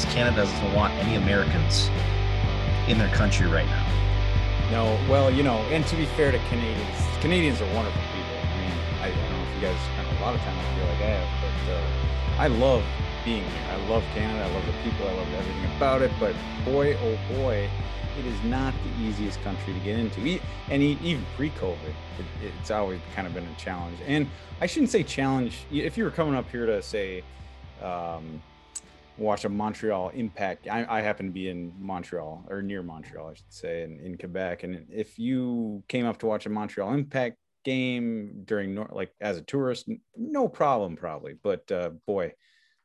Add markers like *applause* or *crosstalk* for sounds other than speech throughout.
because Canada doesn't want any Americans in their country right now. No, well, you know, and to be fair to Canadians, Canadians are wonderful people. I mean, I, don't know if you guys spend a lot of time here like I have, but uh, I love being here. I love Canada. I love the people. I love everything about it. But boy, oh boy, it is not the easiest country to get into. And even pre-COVID, it, it's always kind of been a challenge. And I shouldn't say challenge. If you were coming up here to say, um, watch a Montreal Impact. I, I happen to be in Montreal or near Montreal, I should say, in, in Quebec. And if you came up to watch a Montreal Impact game during nor- like as a tourist, no problem probably. But uh, boy,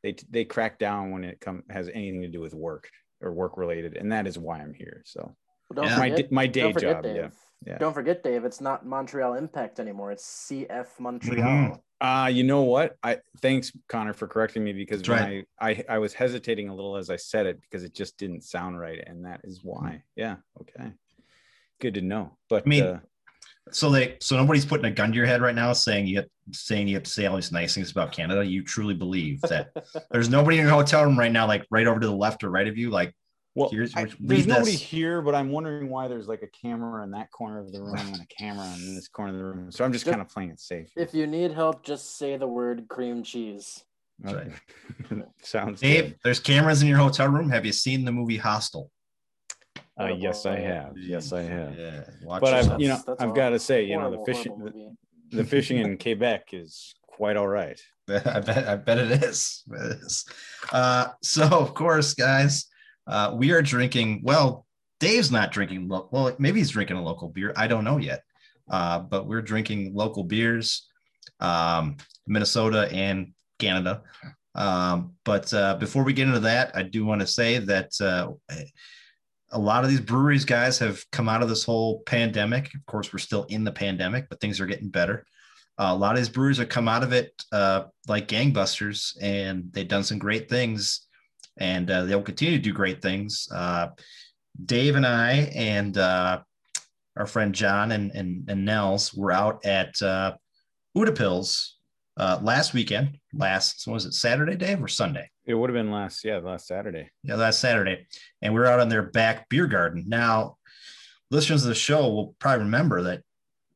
they they crack down when it come has anything to do with work or work related, and that is why I'm here. So Well, don't Yeah. my forget, my day don't job, Dave. yeah, yeah. Don't forget, Dave. It's not Montreal Impact anymore. It's CF Montreal. Mhm. Uh, you know what? I thanks Connor for correcting me because That's when right. I, I I was hesitating a little as I said it because it just didn't sound right, and that is why. Yeah, okay, good to know. But I mean, uh, So they so nobody's putting a gun to your head right now saying you have, saying you have to say all these nice things about Canada. You truly believe that *laughs* there's nobody in your hotel room right now, like right over to the left or right of you, like well, here's- I- read there's nobody here, but I'm wondering why there's like a camera in that corner of the room and a camera in this corner of the room. So I'm just Just- kind of playing it safe. If you need help, just say the word cream cheese. That's Okay. *laughs* Sounds Dave, good. there's cameras in your hotel room. Have you seen the movie Hostel? Uh, yes, I have. Yes, I have. Yeah, watch But yourself. I've you know That's I've got to say you know the fishing the, the fishing in Quebec is quite all right. *laughs* I bet I bet it is. It is. Uh, so of course, guys, uh, we are drinking. Well, Dave's not drinking. Lo- well, maybe he's drinking a local beer. I don't know yet. Uh, but we're drinking local beers, um, Minnesota and Canada. Um, but uh, before we get into that, I do want to say that uh, a lot of these breweries, guys, have come out of this whole pandemic. Of course, we're still in the pandemic, but things are getting better. Uh, a lot of these breweries have come out of it uh, like gangbusters, and they've done some great things, and uh, they'll continue to do great things. Uh, Dave and I and uh, our friend John and, and, and Nels were out at uh, Utepils uh, last weekend. Last, was it, Saturday, Dave, or Sunday? It would have been last yeah last Saturday. Yeah, last Saturday. And we were out on their back beer garden. Now, listeners of the show will probably remember that,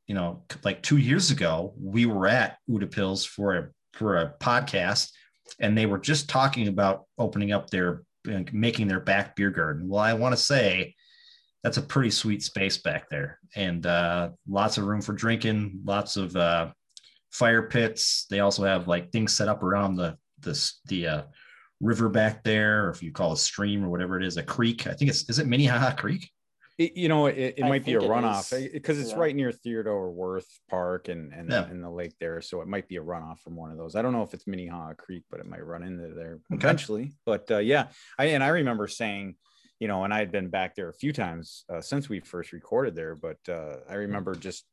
you know, like two years ago, we were at Utepils for a for a podcast, and they were just talking about opening up their making their back beer garden. Well, I want to say that's a pretty sweet space back there, and uh, lots of room for drinking, lots of uh, fire pits. They also have like things set up around the the the uh, river back there, or if you call a stream or whatever it is, a creek. I think it's is it Minnehaha Creek? It, you know, it, it might be a it runoff because it's Yeah. right near Theodore Wirth Park and and, Yeah. and the lake there, so it might be a runoff from one of those. I don't know if it's Minnehaha Creek, but it might run into there Okay. eventually. But uh, yeah, I and I remember saying, you know, and I had been back there a few times uh, since we first recorded there, but uh, I remember just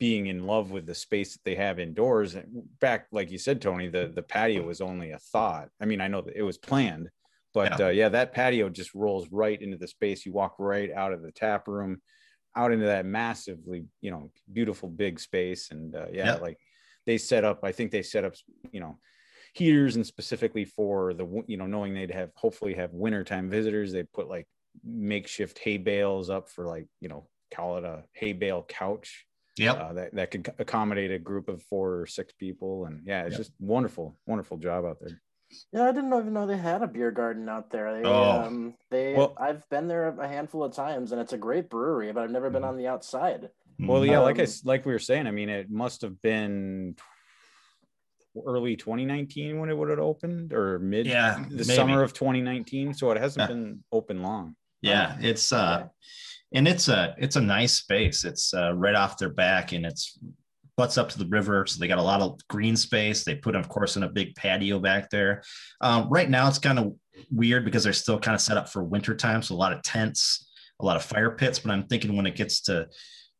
being in love with the space that they have indoors. And back, like you said, Tony, the the patio was only a thought. I mean, I know that it was planned, but Yeah. uh, yeah, that patio just rolls right into the space. You walk right out of the tap room, out into that massively, you know, beautiful big space. And uh, yeah, Yeah. like they set up. I think they set up, you know, heaters and specifically for the you know knowing they'd have hopefully have wintertime visitors. They put like makeshift hay bales up for like you know call it a hay bale couch Yep. uh, that, that could accommodate a group of four or six people. And yeah, it's Yep. just wonderful, wonderful job out there. Yeah, I didn't even know they had a beer garden out there. They, Oh. um, they, Well- I've been there a handful of times, and it's a great brewery, but I've never been Mhm. on the outside. Well, yeah, like I Um, like we were saying, I mean, it must have been early 2019 when it would have opened, or mid Yeah, the maybe. summer of 2019. So it hasn't Yeah. been open long. Yeah, it's uh and it's a it's a nice space. It's uh, right off their back and it's butts up to the river, so they got a lot of green space. They put, of course, in a big patio back there. Um, right now, it's kind of weird because they're still kind of set up for winter time, so a lot of tents, a lot of fire pits. But I'm thinking when it gets to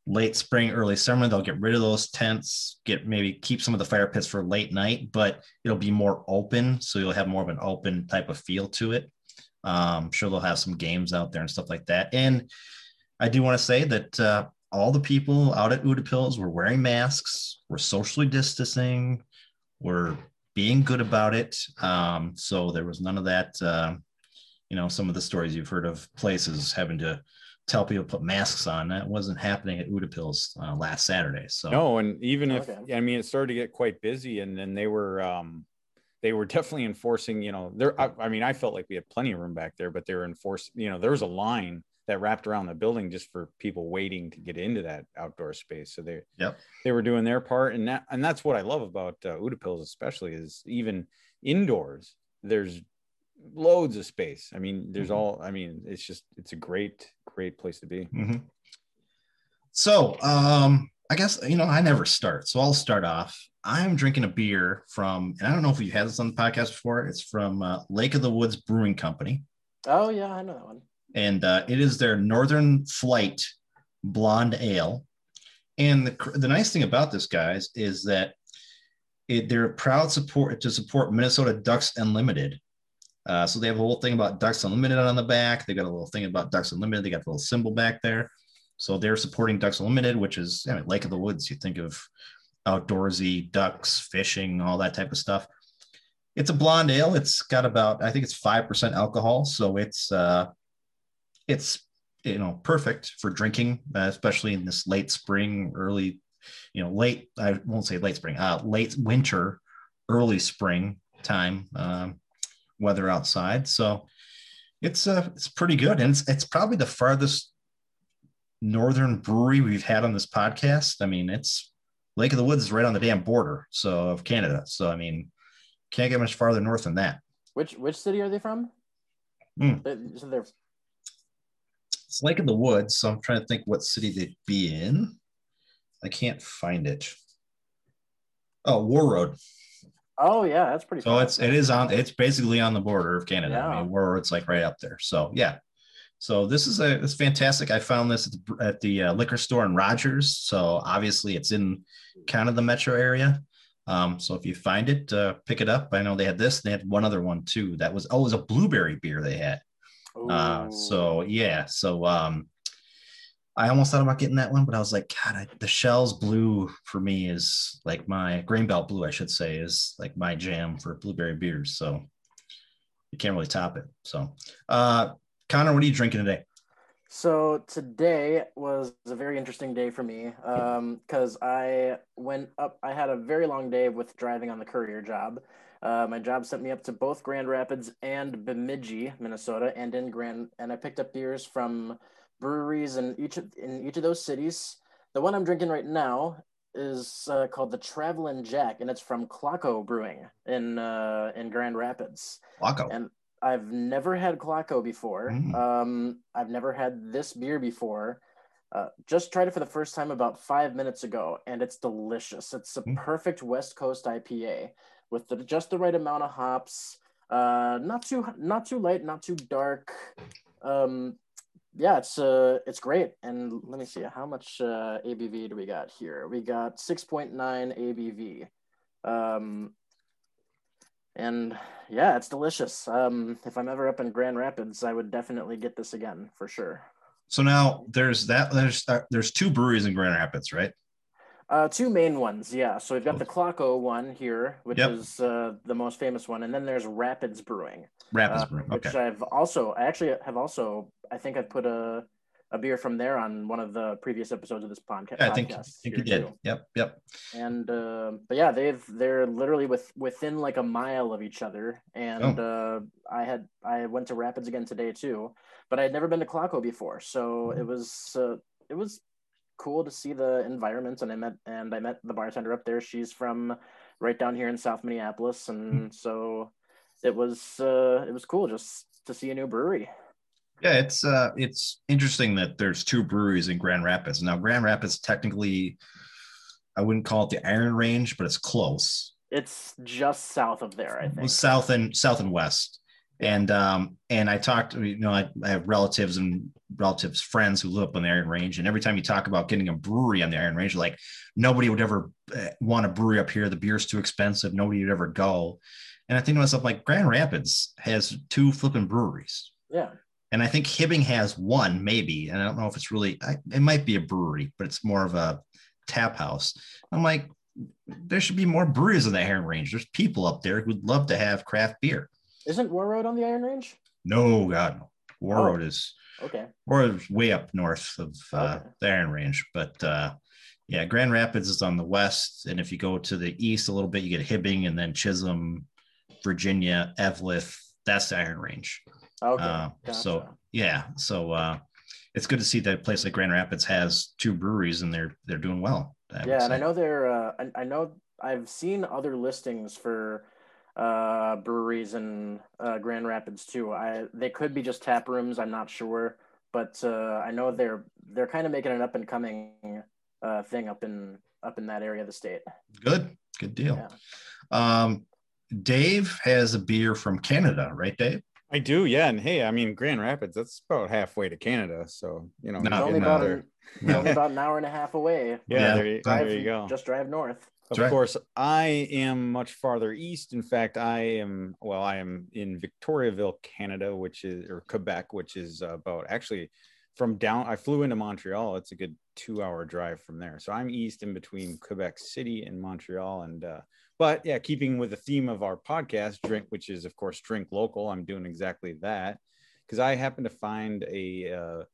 late spring, early summer. They'll get rid of those tents, get maybe keep some of the fire pits for late night, but it'll be more open. So you'll have more of an open type of feel to it. Um, I'm sure they'll have some games out there and stuff like that. And I do want to say that uh, all the people out at Utepils were wearing masks, were socially distancing, were being good about it. Um, so there was none of that. Uh, you know, some of the stories you've heard of places having to tell people to put masks on. That wasn't happening at Utepils uh, last Saturday. So no, and even if Okay. I mean it started to get quite busy, and then they were um they were definitely enforcing. You know, there. I, I mean, I felt like we had plenty of room back there, but they were enforced. You know, there was a line that wrapped around the building just for people waiting to get into that outdoor space. So they Yep. they were doing their part, and that and that's what I love about uh, Utepils, especially is even indoors. There's loads of space. I mean, there's Mhm. all. I mean, it's just it's a great great place to be. Mhm. So, um, I guess you know I never start, so I'll start off. I'm drinking a beer from, and I don't know if we've had this on the podcast before. It's from uh, Lake of the Woods Brewing Company, Oh yeah, I know that one. And uh, it is their Northern Flight Blonde Ale. And the the nice thing about this, guys, is that it, they're proud support to support Minnesota Ducks Unlimited. Uh, so they have a whole thing about Ducks Unlimited on the back. They got a little thing about Ducks Unlimited. They got a little symbol back there. So they're supporting Ducks Unlimited, which is I mean, Lake of the Woods. You think of outdoorsy ducks, fishing, all that type of stuff. It's a blonde ale. It's got about I think it's five percent alcohol, so it's uh, it's you know perfect for drinking, uh, especially in this late spring, early you know late I won't say late spring, uh, late winter, early spring time um, weather outside. So it's uh it's pretty good, and it's it's probably the farthest northern brewery we've had on this podcast. I mean, it's Lake of the Woods is right on the damn border so of Canada. So I mean, can't get much farther north than that. Which which city are they from? They- so they're It's Lake of the Woods, so I'm trying to think what city they'd be in. I can't find it. Oh, Warroad. oh yeah, that's pretty. So far. it's it is on it's basically on the border of Canada. I Yeah. mean, Warroad's like right up there. So yeah. So this is a it's fantastic. I found this at the, at the uh, liquor store in Rogers. So obviously it's in kind of the metro area. Um, so if you find it, uh, pick it up. I know they had this. They had one other one too. That was oh, it was a blueberry beer they had. Uh, so yeah, so um, I almost thought about getting that one, but I was like, God, I, the Schell's Blue for me is like my Grain Belt Blue, I should say, is like my jam for blueberry beers. So you can't really top it. So, uh, Connor, what are you drinking today? So today was a very interesting day for me because I went up. I had a very long day with driving on the courier job. Uh, my job sent me up to both Grand Rapids and Bemidji, Minnesota, and in Grand. And I picked up beers from breweries in each of, in each of those cities. The one I'm drinking right now is uh, called the Travelin' Jack, and it's from Klockow Brewing in uh, in Grand Rapids. Waco. And I've never had Klockow before. Mm. Um, I've never had this beer before. Uh, just tried it for the first time about five minutes ago, and it's delicious. It's a Mm. perfect West Coast IPA with the, just the right amount of hops. Uh, not too not too light, not too dark. Um, yeah, it's uh, it's great. And let me see how much uh, ABV do we got here? We got six point nine ABV. Um, and yeah, it's delicious. Um, if I'm ever up in Grand Rapids, I would definitely get this again for sure. So now there's that. There's uh, there's two breweries in Grand Rapids, right? Uh, two main ones, yeah. So we've got the Klockow one here, which Yep. is uh, the most famous one, and then there's Rapids Brewing, Rapids uh, Brewing. which I've also, I actually have also, I think I've put a a beer from there on one of the previous episodes of this podca- podcast. Yeah, I think, I think you did. too. Yep. Yep. and uh, but yeah they've they're literally with within like a mile of each other and uh, i had i went to rapids again today too but i had never been to Klockow before so it was uh, it was cool to see the environment and i met and i met the bartender up there she's from right down here in south minneapolis and so it was uh, it was cool just to see a new brewery Yeah, it's uh it's interesting that there's two breweries in Grand Rapids. Now Grand Rapids technically I wouldn't call it the Iron Range, but it's close. it's just south of there i Well, think south and south and west. And um and I talked, you know, I, I have relatives and relatives, friends who live up on the Iron Range, and every time you talk about getting a brewery on the Iron Range, like nobody would ever uh, want a brewery up here. The beer's too expensive. Nobody would ever go. And I think to myself, like Grand Rapids has two flipping breweries. Yeah. And I think Hibbing has one, maybe. And I don't know if it's really, I, it might be a brewery, but it's more of a tap house. I'm like, there should be more breweries in the Iron Range. There's people up there who'd love to have craft beer. Isn't Warroad on the Iron Range? No, God, no. War Oh. Road is Okay. Warroad is way up north of uh, Okay. the Iron Range. But uh, yeah, Grand Rapids is on the west. And if you go to the east a little bit, you get Hibbing and then Chisholm, Virginia, Eveleth. That's the Iron Range. Okay. Uh, so yeah, so uh, it's good to see that a place like Grand Rapids has two breweries and they're they're doing well. I yeah, and I know they're. Uh, I, I know I've seen other listings for uh, breweries in uh, Grand Rapids too. I they could be just tap rooms. I'm not sure, but uh, I know they're they're kind of making an up and coming uh, thing up in up in that area of the state. good, good deal. Yeah. Um, Dave has a beer from Canada, right, Dave? I do, yeah. And hey, I mean, Grand Rapids, that's about halfway to Canada. So, you know, Not only in about other- an, it's only about an hour and a half away. yeah, Yeah. there, you- there you go. Just drive north. Of right. course, I am much farther east. In fact, I am, well, I am in Victoriaville, Canada, which is, or Quebec, which is about actually from down, I flew into Montreal. It's a good two hour drive from there. So I'm east in between Quebec City and Montreal. And, uh, but yeah, keeping with the theme of our podcast, drink, which is, of course, drink local, I'm doing exactly that because I happen to find a, uh,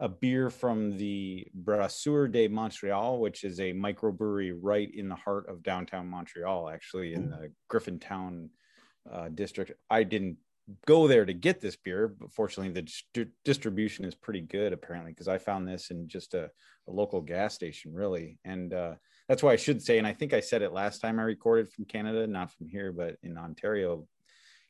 a beer from the Brasseur de Montreal, which is a microbrewery right in the heart of downtown Montreal, actually in the Griffintown uh, district. I didn't go there to get this beer, but fortunately, the dist- distribution is pretty good apparently because I found this in just a, a local gas station, really, and uh, that's why I should say. And I think I said it last time I recorded from Canada, not from here, but in Ontario.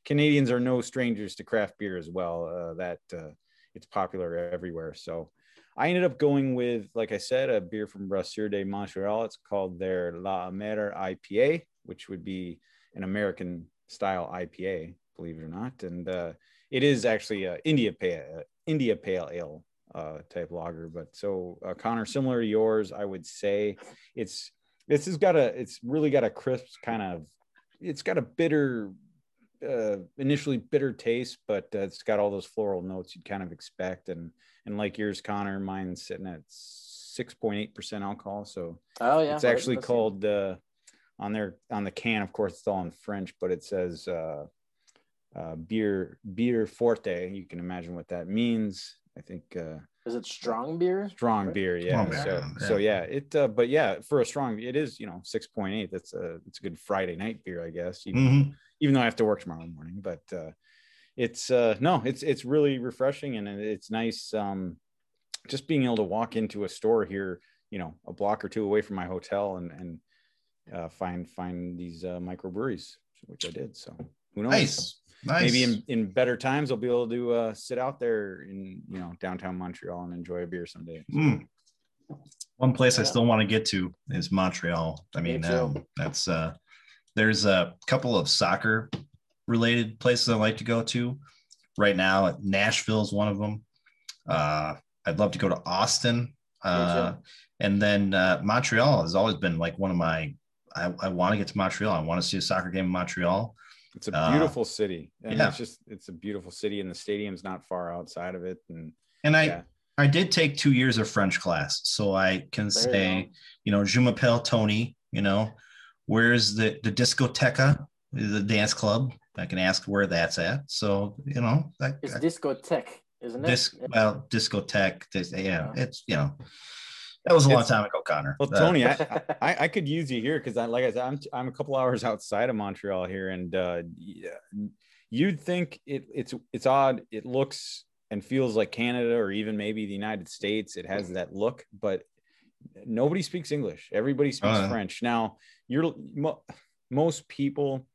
Canadians are no strangers to craft beer as well. Uh, that uh, it's popular everywhere. So I ended up going with, like I said, a beer from Brasseur de Montreal. It's called their La Mer IPA, which would be an American style IPA, believe it or not. And uh, it is actually a India Pale, India Pale Ale uh, type lager. But so uh, Connor, similar to yours, I would say it's this has got a it's really got a crisp kind of it's got a bitter uh, initially bitter taste, but uh, it's got all those floral notes you'd kind of expect. And and like yours, Connor, mine's sitting at six point eight percent alcohol. So Oh yeah, it's actually called uh, on their on the can. Of course, it's all in French, but it says uh, uh, beer beer forte. You can imagine what that means. I think uh, Is it strong beer? strong Right. beer yeah Strong so beer, so yeah. yeah it uh, but yeah for a strong it is you know 6.8 that's a it's a good friday night beer i guess even, Mhm. Even though i have to work tomorrow morning but uh it's uh no it's it's really refreshing and it's nice um just being able to walk into a store here you know a block or two away from my hotel and and uh find find these uh microbreweries which i did so who knows Nice. Nice. maybe in, in better times i'll be able to uh, sit out there in you know downtown montreal and enjoy a beer someday Mm. One place I still want to get to is Montreal. I mean, um, that's uh, there's a couple of soccer related places I like to go to. Right now, Nashville is one of them. Uh, I'd love to go to Austin, uh, and then uh, Montreal has always been like one of my. I, I want to get to Montreal. I want to see a soccer game in Montreal. it's a Uh, beautiful city and yeah. it's just it's a beautiful city and the stadium's not far outside of it and And I yeah I did take two years of French class, so I can There you say, go. you know, Je m'appelle Tony, you know, where's the, the discoteca, the dance club? I can ask where that's at. So, you know, that, It's discotheque, isn't it? disc, well, discotheque, this, yeah, Yeah. it's, you know, that was a long It's- time ago, Connor. well Uh, tony *laughs* I, I i could use you here because i like i said i'm i'm a couple hours outside of montreal here and uh yeah, you'd think it it's it's odd it looks and feels like canada or even maybe the united states it has that look but nobody speaks english everybody speaks Uh. french now you're mo- most people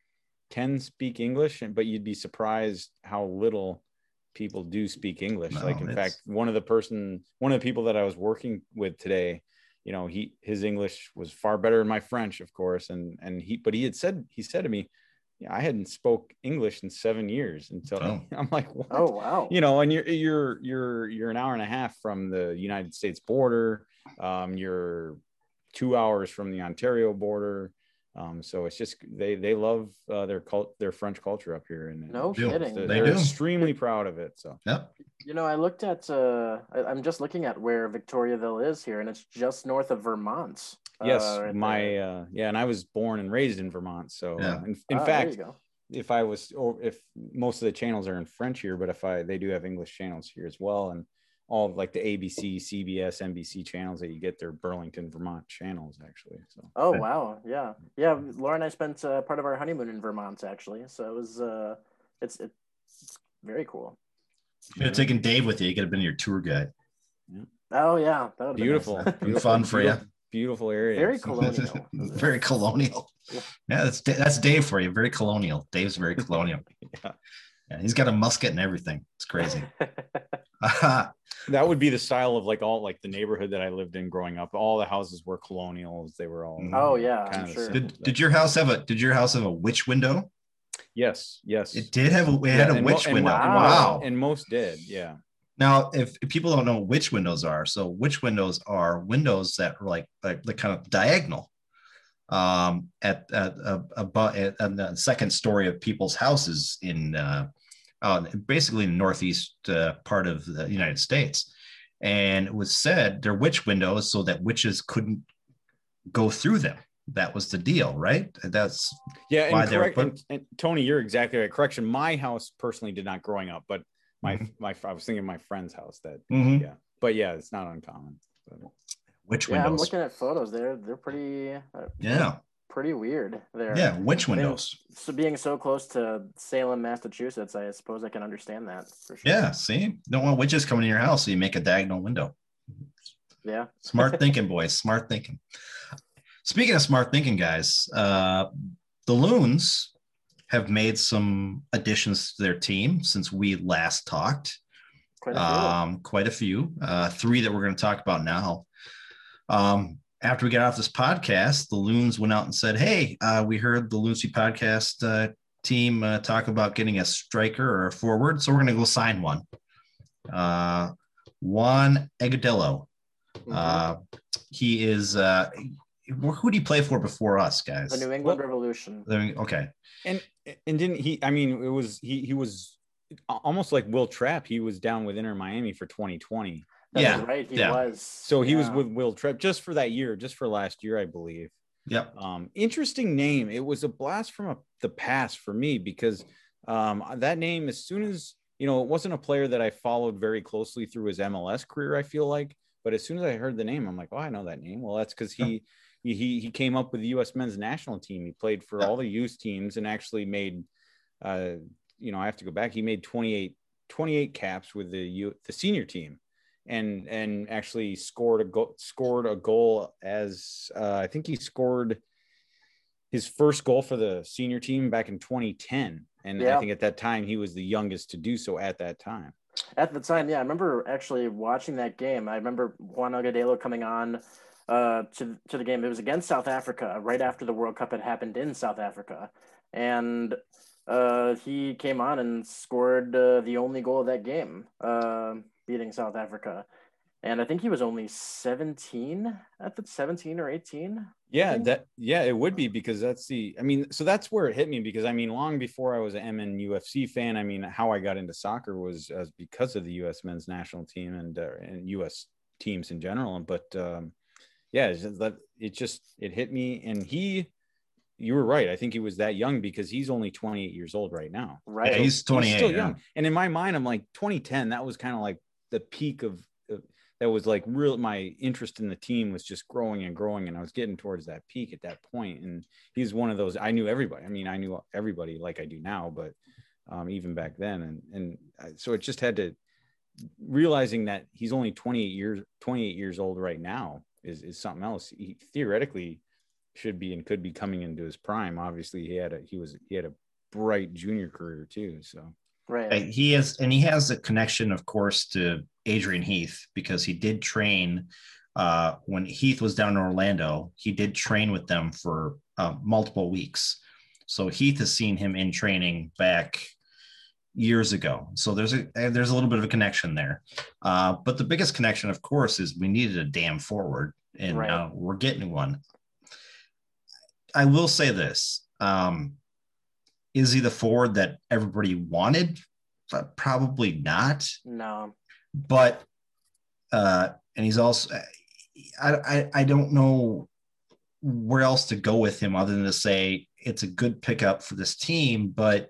can speak english and but you'd be surprised how little people do speak english No, like in it's- fact one of the person one of the people that i was working with today you know he his english was far better than my french of course and and he but he had said he said to me yeah, I hadn't spoke English in seven years until Oh. *laughs* I'm like, what? Oh wow. you know, and you're you're you're you're an hour and a half from the United States border. Um, you're two hours from the Ontario border. Um, so it's just they they love uh, their cult their French culture up here, and No it's- kidding. They're, They they're do. extremely proud of it. So Yep. You know, I looked at. Uh, I, I'm just looking at where Victoriaville is here, and it's just north of Vermont. uh, yes, right my uh, yeah, and I was born and raised in Vermont. So Yeah. uh, in, in Ah, fact, if I was, or if most of the channels are in French here, but if I, they do have English channels here as well. And all of like the ABC, CBS, NBC channels that you get, they're Burlington, Vermont channels actually. So Oh Okay. wow, yeah, yeah. Laura and I spent uh, part of our honeymoon in Vermont actually, so it was. Uh, it's it's very cool. You could have taken Dave with you. You could have been your tour guide. Oh yeah, that would beautiful, *laughs* Been beautiful, fun for you. beautiful, Beautiful area. Very *laughs* colonial. *laughs* very colonial. Yeah. Yeah, that's that's Dave for you. Very colonial. Dave's very colonial. Yeah. Yeah, he's got a musket and everything. It's crazy. That would be the style of like all like the neighborhood that I lived in growing up. All the houses were colonials. They were all. Oh, yeah, kind I'm of sure. did, did your house have a did your house have a witch window? Yes. Yes. It did have a it had a and mo- witch window. and wow. most- And most did. Yeah. Now, if, if people don't know which windows are, so which windows are windows that are like like the kind of diagonal um, at at uh, above at, at the second story of people's houses in uh, uh, basically in the northeast uh, part of the United States. And it was said they're witch windows so that witches couldn't go through them. That was the deal, right? That's Yeah, why and they were correct. put- and, and Tony, you're exactly right. Correction. My house personally did not growing up, but my Mhm. my I was thinking my friend's house that. Mhm. Yeah, but yeah, it's not uncommon. But- witch yeah, I'm looking at photos. They're they're pretty. Uh, yeah, Pretty weird. There. yeah, witch windows. So being so close to Salem, Massachusetts, I suppose I can understand that for sure. Yeah, see, don't want witches coming in your house, so you make a diagonal window. Yeah. Smart *laughs* thinking, boys. Smart thinking. Speaking of smart thinking, guys, uh, the Loons have made some additions to their team since we last talked. Quite a few. Um, quite a few. Uh, three that we're going to talk about now. Um, after we got off this podcast, the Loons went out and said, "Hey, uh, we heard the Loonsy podcast uh, team uh, talk about getting a striker or a forward, so we're going to go sign one." Uh, Juan Agudelo. Mhm. Uh, he is. Uh, who did he play for before us, guys? the New England Revolution. Okay. and and didn't he? I mean, it was he he was almost like Will Trapp. He was down with Inter Miami for 2020. That's Yeah, right. He yeah. was. So he was with Will Trapp just for that year, just for last year, I believe. Yep. Um, interesting name. It was a blast from a, the past for me because um, that name, as soon as you know, it wasn't a player that I followed very closely through his MLS career. I feel like, but as soon as I heard the name, I'm like, oh, I know that name. Well, that's because he. *laughs* He, he, he came up with the U.S. men's national team. He played for Yeah. all the youth teams and actually made, uh, you know, I have to go back. He made 28, 28 caps with the U, the senior team, and and actually scored a goal scored a goal as uh, I think he scored his first goal for the senior team back in 2010 and Yeah. I think at that time he was the youngest to do so at that time. At the time, yeah, I remember actually watching that game. I remember Juan Agudelo coming on uh, to to the game. It was against South Africa, right after the World Cup had happened in South Africa, and uh, he came on and scored uh, the only goal of that game, uh, beating South Africa. And I think he was only 17 at the 17 or 18. Yeah, that yeah, it would be because that's the I mean, so that's where it hit me because I mean, long before I was an MN UFC fan, I mean, how I got into soccer was as because of the US men's national team and uh, and US teams in general. But um, yeah, it's just that it just it hit me, and he, you were right. I think he was that young because he's only 28 years old right now. Right. Yeah, he's 28. still yeah. young. And in my mind, I'm like 2010. That was kind of like the peak of, of that was like real. My interest in the team was just growing and growing, and I was getting towards that peak at that point. And he's one of those. I knew everybody. I mean, I knew everybody like I do now, but um, even back then, and and I- so it just had to realizing that he's only 28 years 28 years old right now is is something else. He theoretically should be and could be coming into his prime. Obviously, he had a he was he had a bright junior career too. So right. He has, and he has a connection, of course, to Adrian Heath because he did train uh, when Heath was down in Orlando. He did train with them for uh, multiple weeks. So Heath has seen him in training back years ago. So there's a there's a little bit of a connection there. Uh, but the biggest connection, of course, is we needed a damn forward, and right. uh, we're getting one. I will say this: um, is he the forward that everybody wanted? But probably not. No. But uh, and he's also I, I I don't know where else to go with him other than to say it's a good pickup for this team, but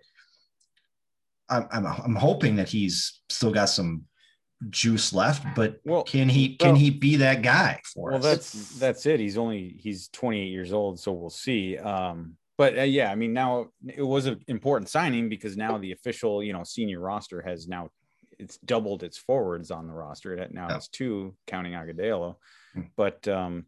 I'm, I'm, I'm hoping that he's still got some juice left, but well, can he can well, he be that guy for well, us? Well, that's that's it. He's only he's 28 years old, so we'll see. Um, but uh, yeah, I mean, now it was an important signing because now the official, you know, senior roster has now it's doubled its forwards on the roster. It now it's two, counting Agudelo. Hmm. But um,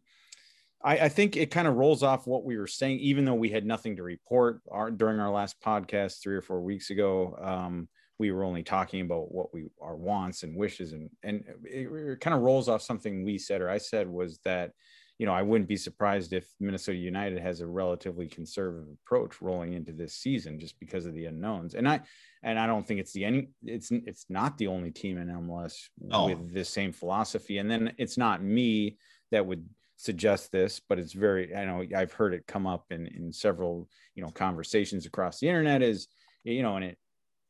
I, I, think it kind of rolls off what we were saying, even though we had nothing to report our, during our last podcast three or four weeks ago. Um, we were only talking about what we our wants and wishes, and and it, it kind of rolls off something we said or I said was that you know I wouldn't be surprised if Minnesota United has a relatively conservative approach rolling into this season just because of the unknowns. And I and I don't think it's the any it's it's not the only team in MLS oh. with this same philosophy. And then it's not me that would suggest this, but it's very, I know I've heard it come up in, in several, you know, conversations across the internet is, you know, and it,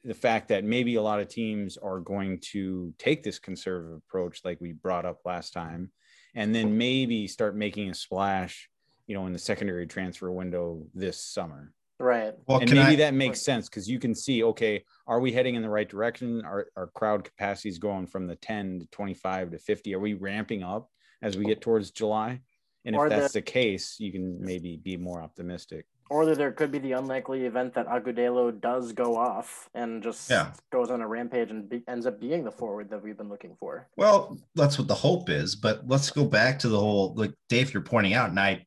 the fact that maybe a lot of teams are going to take this conservative approach, like we brought up last time, and then maybe start making a splash, you know, in the secondary transfer window this summer. Right. Well, and maybe I, that makes sense because you can see, okay, are we heading in the right direction? Are our crowd capacities going from the 10 to 25 to 50? Are we ramping up? as we get towards July. And if or that's the, the case, you can maybe be more optimistic. Or that there could be the unlikely event that Agudelo does go off and just yeah. goes on a rampage and be, ends up being the forward that we've been looking for. Well, that's what the hope is. But let's go back to the whole, like Dave, you're pointing out, and I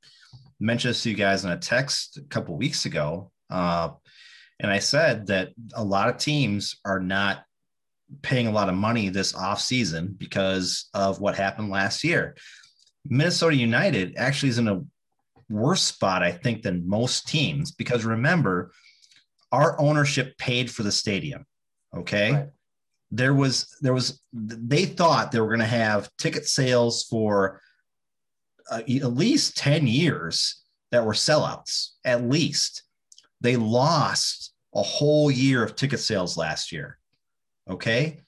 mentioned this to you guys in a text a couple weeks ago. Uh, and I said that a lot of teams are not paying a lot of money this off season because of what happened last year. Minnesota United actually is in a worse spot, I think, than most teams because remember, our ownership paid for the stadium. Okay. Right. There was, there was, they thought they were going to have ticket sales for uh, at least 10 years that were sellouts, at least. They lost a whole year of ticket sales last year. Okay.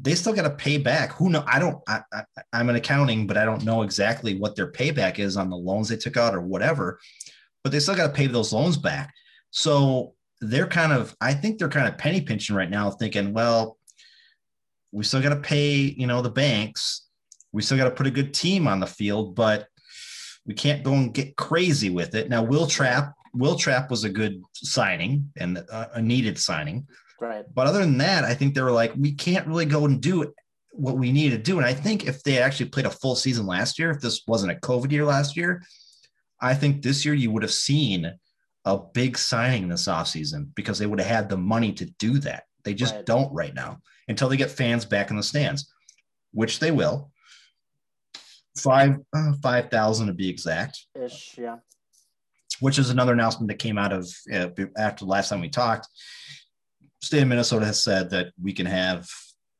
They still got to pay back. Who know? I don't, I, I, I'm an accounting, but I don't know exactly what their payback is on the loans they took out or whatever, but they still got to pay those loans back. So they're kind of, I think they're kind of penny pinching right now, thinking, well, we still got to pay, you know, the banks. We still got to put a good team on the field, but we can't go and get crazy with it. Now, Will Trapp. Will Trapp was a good signing and a needed signing. Right. But other than that, I think they were like, we can't really go and do what we need to do. And I think if they actually played a full season last year, if this wasn't a COVID year last year, I think this year you would have seen a big signing this offseason because they would have had the money to do that. They just right. don't right now until they get fans back in the stands, which they will. Five uh, five thousand to be exact. Ish, yeah. Which is another announcement that came out of uh, after the last time we talked state of Minnesota has said that we can have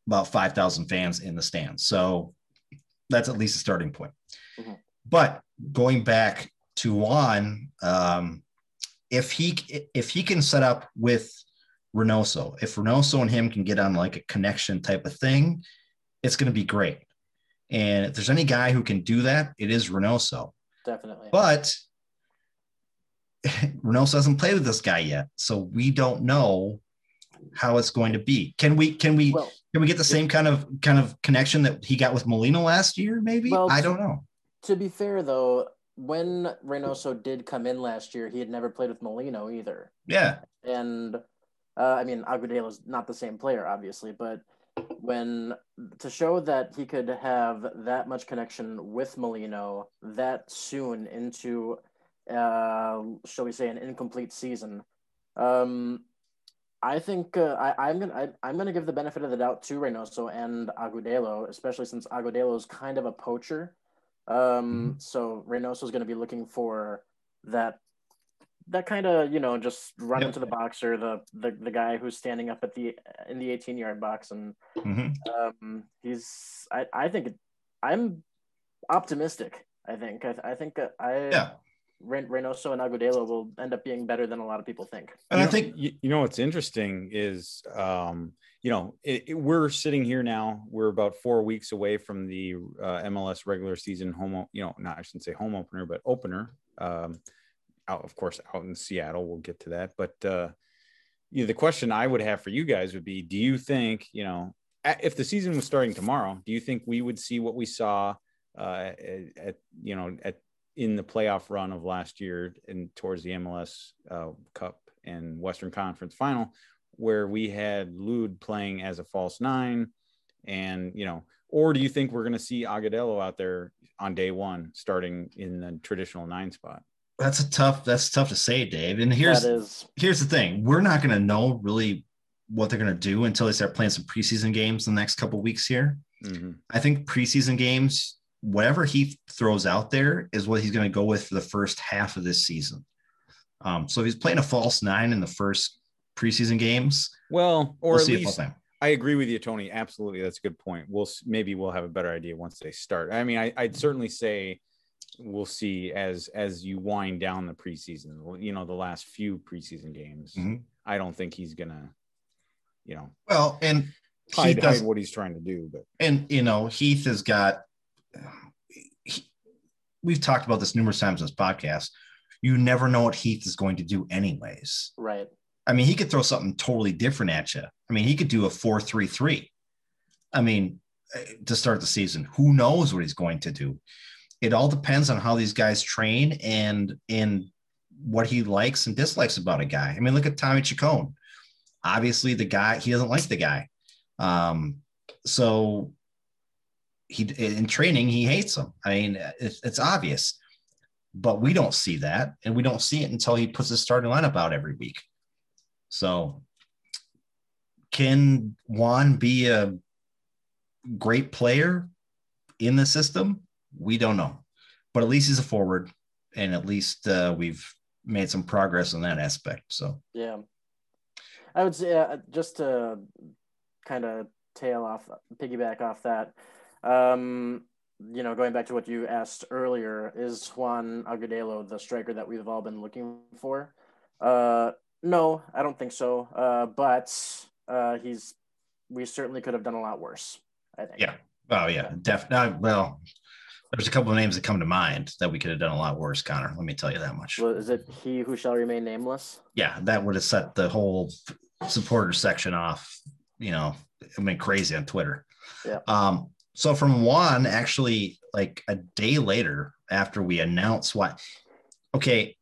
about 5,000 fans in the stands. So that's at least a starting point. Mm-hmm. But going back to Juan, um, if he if he can set up with Reynoso, if Reynoso and him can get on like a connection type of thing, it's going to be great. And if there's any guy who can do that, it is Reynoso. Definitely. But *laughs* Reynoso hasn't played with this guy yet, so we don't know how it's going to be. Can we can we well, can we get the same kind of kind of connection that he got with Molino last year? Maybe well, I don't know. To be fair though, when Reynoso did come in last year, he had never played with Molino either. Yeah, and uh, I mean is not the same player, obviously, but when to show that he could have that much connection with Molino that soon into, uh, shall we say, an incomplete season. Um, I think uh, I, am gonna I, am gonna give the benefit of the doubt to Reynoso and Agudelo, especially since Agudelo is kind of a poacher. Um, mm-hmm. So Reynoso is going to be looking for that that kind of you know just run Yep. into the boxer, the, the the guy who's standing up at the in the 18 yard box, and Mhm. um, he's I I think I'm optimistic. I think I, I think uh, I Yeah. Ren- Reynoso and Agudelo will end up being better than a lot of people think. And you I think you, you know what's interesting is um you know it, it- we're sitting here now we're about four weeks away from the uh, mls regular season home you know not i shouldn't say home opener but opener um out of course out in seattle we'll get to that but uh you know, the question i would have for you guys would be do you think you know if the season was starting tomorrow do you think we would see what we saw uh at, at you know at in the playoff run of last year and towards the MLS uh, Cup and Western Conference Final, where we had Lod playing as a false nine, and you know, or do you think we're going to see Agudelo out there on day one, starting in the traditional nine spot? that's a tough that's tough to say, Dave. And here's that is here's the thing: we're not going to know really what they're going to do until they start playing some preseason games in the next couple weeks here. Mhm. I think preseason games, whatever he throws out there, is what he's going to go with for the first half of this season. Um, so if he's playing a false nine in the first preseason games, Well, or we'll at least. I agree with you, Tony. Absolutely, that's a good point. We'll maybe we'll have a better idea once they start. I mean, I, I'd certainly say we'll see as as you wind down the preseason. You know, the last few preseason games. Mhm. I don't think he's gonna, you know, Well, and he hide, does, hide what he's trying to do. But and you know Heath has got. He- we've talked about this numerous times in this podcast. You never know what Heath is going to do, anyways. right. I mean, he could throw something totally different at you. I mean, he could do a four-three-three. I mean, eh, to start the season, who knows what he's going to do? It all depends on how these guys train and and what he likes and dislikes about a guy. I mean, look at Tommy Chacon. Obviously, the guy he doesn't like the guy, um, so he in training he hates them. I mean, it's, it's obvious, but we don't see that, and we don't see it until he puts his starting lineup out every week. So, can Juan be a great player in the system? We don't know, but at least he's a forward, and at least uh, we've made some progress in that aspect. So, Yeah. I would say uh, just to kind of tail off, piggyback off that. Um, you know, going back to what you asked earlier, is Juan Agudelo the striker that we've all been looking for? Uh, no, I don't think so. Uh, but uh, he's we certainly could have done a lot worse. I think. yeah, oh yeah, definitely. Well, there's a couple of names that come to mind that we could have done a lot worse, Connor. Let me tell you that much. Well, is it he who shall remain nameless? yeah, that would have set the whole supporter section off. You know, I mean, crazy on Twitter. Yeah. Um. So from Juan, actually, like a day later after we announced what, okay,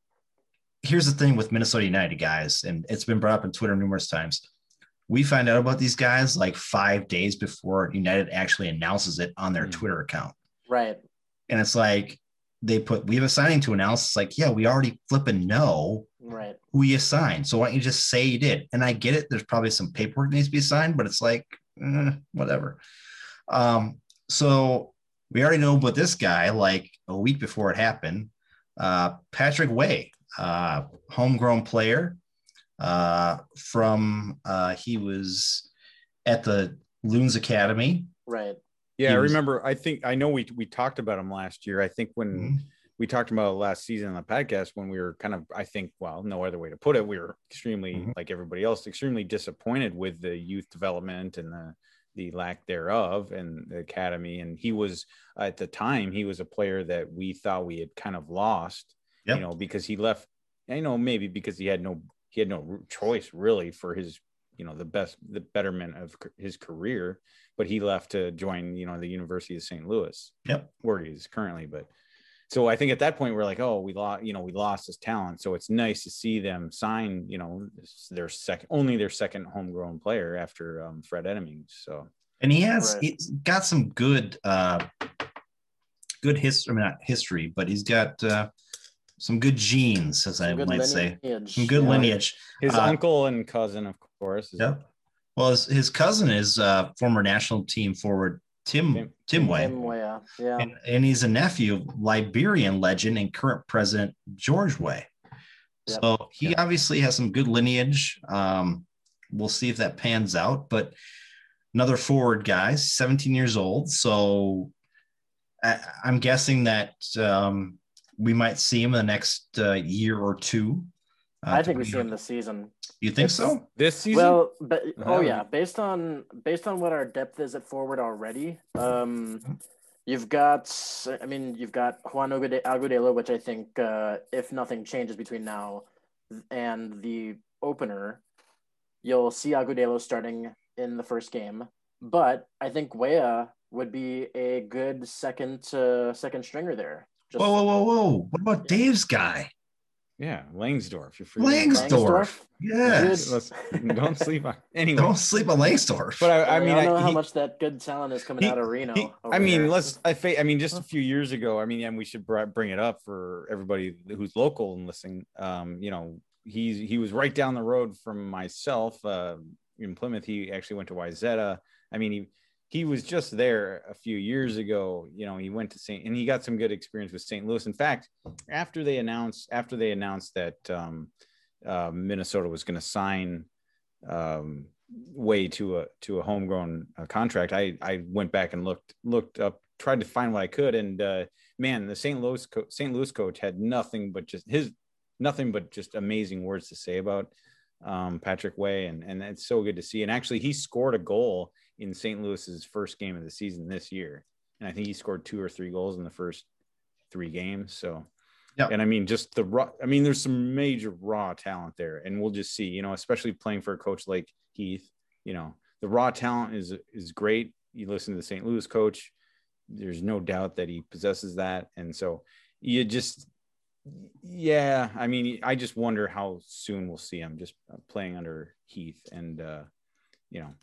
here's the thing with Minnesota United guys, and it's been brought up on Twitter numerous times. We find out about these guys like five days before United actually announces it on their Mm. Twitter account. Right. And it's like they put, we have a signing to announce. It's like, yeah, we already flipping know Right. who you signed. So why don't you just say you did? And I get it. There's probably some paperwork that needs to be signed, but it's like, eh, whatever. Um, so we already know about this guy like a week before it happened. Uh, Patrick Weah, uh, homegrown player uh, from, uh, he was at the Loons Academy. Right. yeah, He I was- remember. I think I know we we talked about him last year. I think when Mhm. we talked about last season on the podcast when we were kind of i think well no other way to put it we were extremely Mhm. like everybody else extremely disappointed with the youth development and the the lack thereof in the academy and he was at the time he was a player that we thought we had kind of lost Yep. you know because he left i know maybe because he had no he had no choice really for his you know the best the betterment of his career but he left to join you know the university of st louis Yep. where he is currently but so I think at that point we're like, oh, we lost, you know, we lost his talent. So it's nice to see them sign, you know, their second, only their second homegrown player after um, Fred Emmings. So and he has Right. he's got some good uh good history I mean, not history but he's got uh some good genes as i Some good might say some good Yeah. lineage his Uh, uncle and cousin, of course. Is, yep well his, his cousin is uh former national team forward tim Tim- tim way Tim Weah. Yeah. and, and he's a nephew of liberian legend and current president george Weah Yep. So he Yeah. obviously has some good lineage. Um, we'll see if that pans out. But another forward guy, 17 years old. So I, I'm guessing that um, we might see him in the next uh, year or two. Uh, I think we depending see him this season. You think It's- so? This season? Well, but oh Oh. yeah, based on based on what our depth is at forward already, um, you've got. I mean, you've got Juan Agudelo, which I think, uh, if nothing changes between now and the opener, you'll see Agudelo starting in the first game. But I think Weah would be a good second uh, second stringer there. Just Whoa, whoa, whoa, whoa! What about Dave's guy, yeah, Langsdorf. You're Langsdorf? Langsdorf? Yes. Good. Don't sleep on. *laughs* Anyway, Don't sleep on Langsdorf. but I, I I don't know I, how he- much that good talent is coming he- out of Reno. he- I mean, there. let's. I fa- I mean, just a few years ago. I mean, and we should bring it up for everybody who's local and listening. Um, you know, he's he was right down the road from myself. Uh, in Plymouth, he actually went to Wayzata. I mean, he he was just there a few years ago. You know, he went to St. and he got some good experience with St. Louis. In fact, after they announced after they announced that um, uh, Minnesota was going to sign um, Weah to a to a homegrown uh, contract, I I went back and looked looked up, tried to find what I could, and uh, man, the St. Louis co- St. Louis coach had nothing but just his nothing but just amazing words to say about um, Patrick Weah, and and it's so good to see. And actually, he scored a goal in St. Louis's first game of the season this year, and I think he scored two or three goals in the first three games. So. Yep. And I mean, just the raw, I mean, there's some major raw talent there, and we'll just see, you know, especially playing for a coach like Heath, you know, the raw talent is is great. You listen to the St. Louis coach, there's no doubt that he possesses that, and so you just, yeah, I mean, I just wonder how soon we'll see him just playing under Heath, and uh, you know,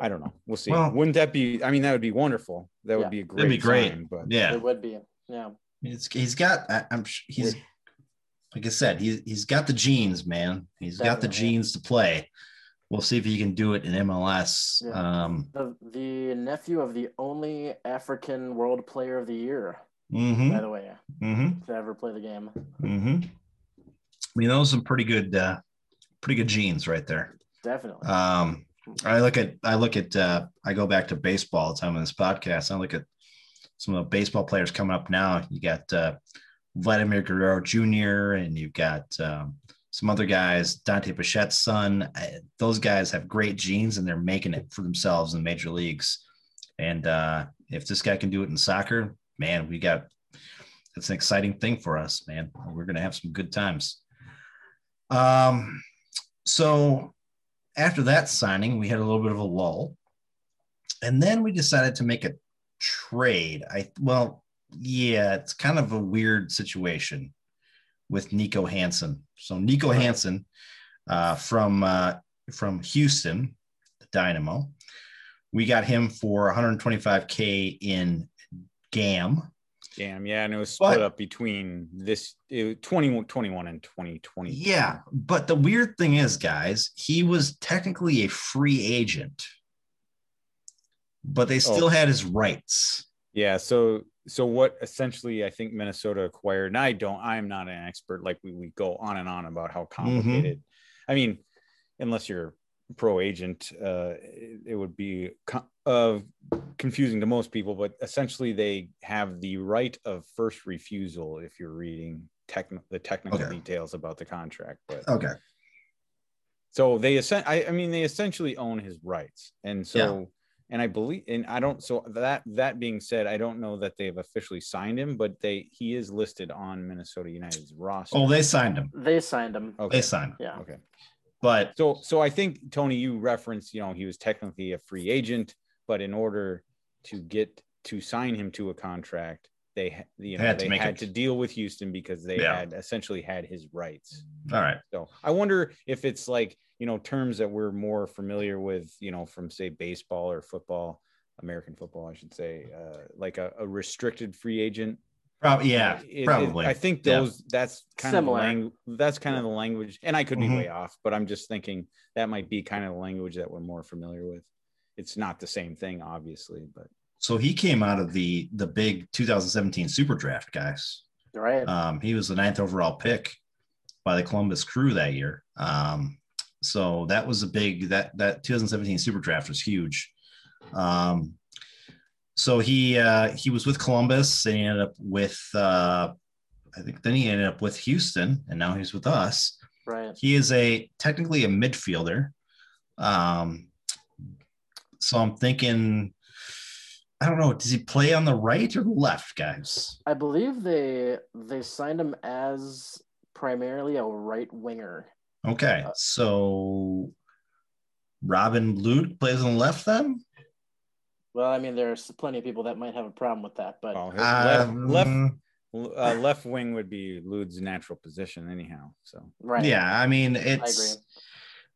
I don't know, we'll see. Well- Wouldn't that be? I mean, that would be wonderful. That Yeah. would be a great. That'd be great. sign, but Yeah, It would be. Yeah. it's, he's got. I, I'm. He's like I said. He's he's got the genes, man. He's got the genes to play. We'll see if he can do it in MLS. Yeah. Um, The the nephew of the only African World Player of the Year, hmm by the way, hmm to ever play the game. hmm I mean, those are some pretty good, uh, pretty good genes right there. Definitely. Um, I look at, I look at, uh, I go back to baseball all the time on this podcast. I look at some of the baseball players coming up now. You got uh, Vladimir Guerrero Jr. and you've got um, some other guys, Dante Bichette's son. I, those guys have great genes and they're making it for themselves in major leagues. And uh, if this guy can do it in soccer, man, we got it's an exciting thing for us, man. We're gonna have some good times. Um, so after that signing, we had a little bit of a lull, and then we decided to make a trade. I well, yeah, it's kind of a weird situation with Niko Hansen. So Niko. Hansen uh, from uh, from Houston, the Dynamo. We got him for 125k in GAM. Damn, yeah, and it was split But- up between this it, was 21, 21 and 2020. Yeah, but the weird thing is, guys, he was technically a free agent, but they oh. still Oh. had his rights. Yeah, so so what essentially I think Minnesota acquired, and I don't, I'm not an expert. Like we, we go on and on about how mm-hmm. complicated. I mean, unless you're pro agent, uh, it, it would be co- uh, confusing to most people. But essentially, they have the right of first refusal if you're reading techn- the technical Okay. details about the contract. But Okay. so they essen- I, I mean they essentially own his rights and so and i believe and i don't so that that being said i don't know that they've officially signed him but they he is listed on minnesota united's roster Oh, they signed him. they signed him. okay They signed him. Yeah. okay But so so i think tony you referenced you know he was technically a free agent but in order to get to sign him to a contract they you know Had to they make had it- to deal with houston because they Yeah. had essentially had his rights all right. So I wonder if it's like, you know, terms that we're more familiar with, you know, from say baseball or football, American football, I should say, uh, like a, a restricted free agent. Probably, yeah, It- it- probably. I think Yeah. those that's kind Similar. of the language. That's kind of the language, and I could be Mhm. way off, but I'm just thinking that might be kind of the language that we're more familiar with. It's not the same thing, obviously, but so he came out of the the big 2017 Super Draft, guys. Right. Um, he was the ninth overall pick by the Columbus Crew that year. Um, so that was a big that that 2017 Super Draft was huge. Um, so he uh, he was with Columbus and he ended up with uh, I think then he ended up with Houston and now he's with us. Right. He is a technically a midfielder. Um, so I'm thinking, I don't know, does he play on the right or the left, guys? I believe they they signed him as primarily a right winger. Okay, Uh, so Robin Lod plays on the left then. Well, I mean, there's plenty of people that might have a problem with that, but Well, his left, Um, left, uh, left wing would be Lod's natural position, anyhow. So right. Yeah, I mean I it's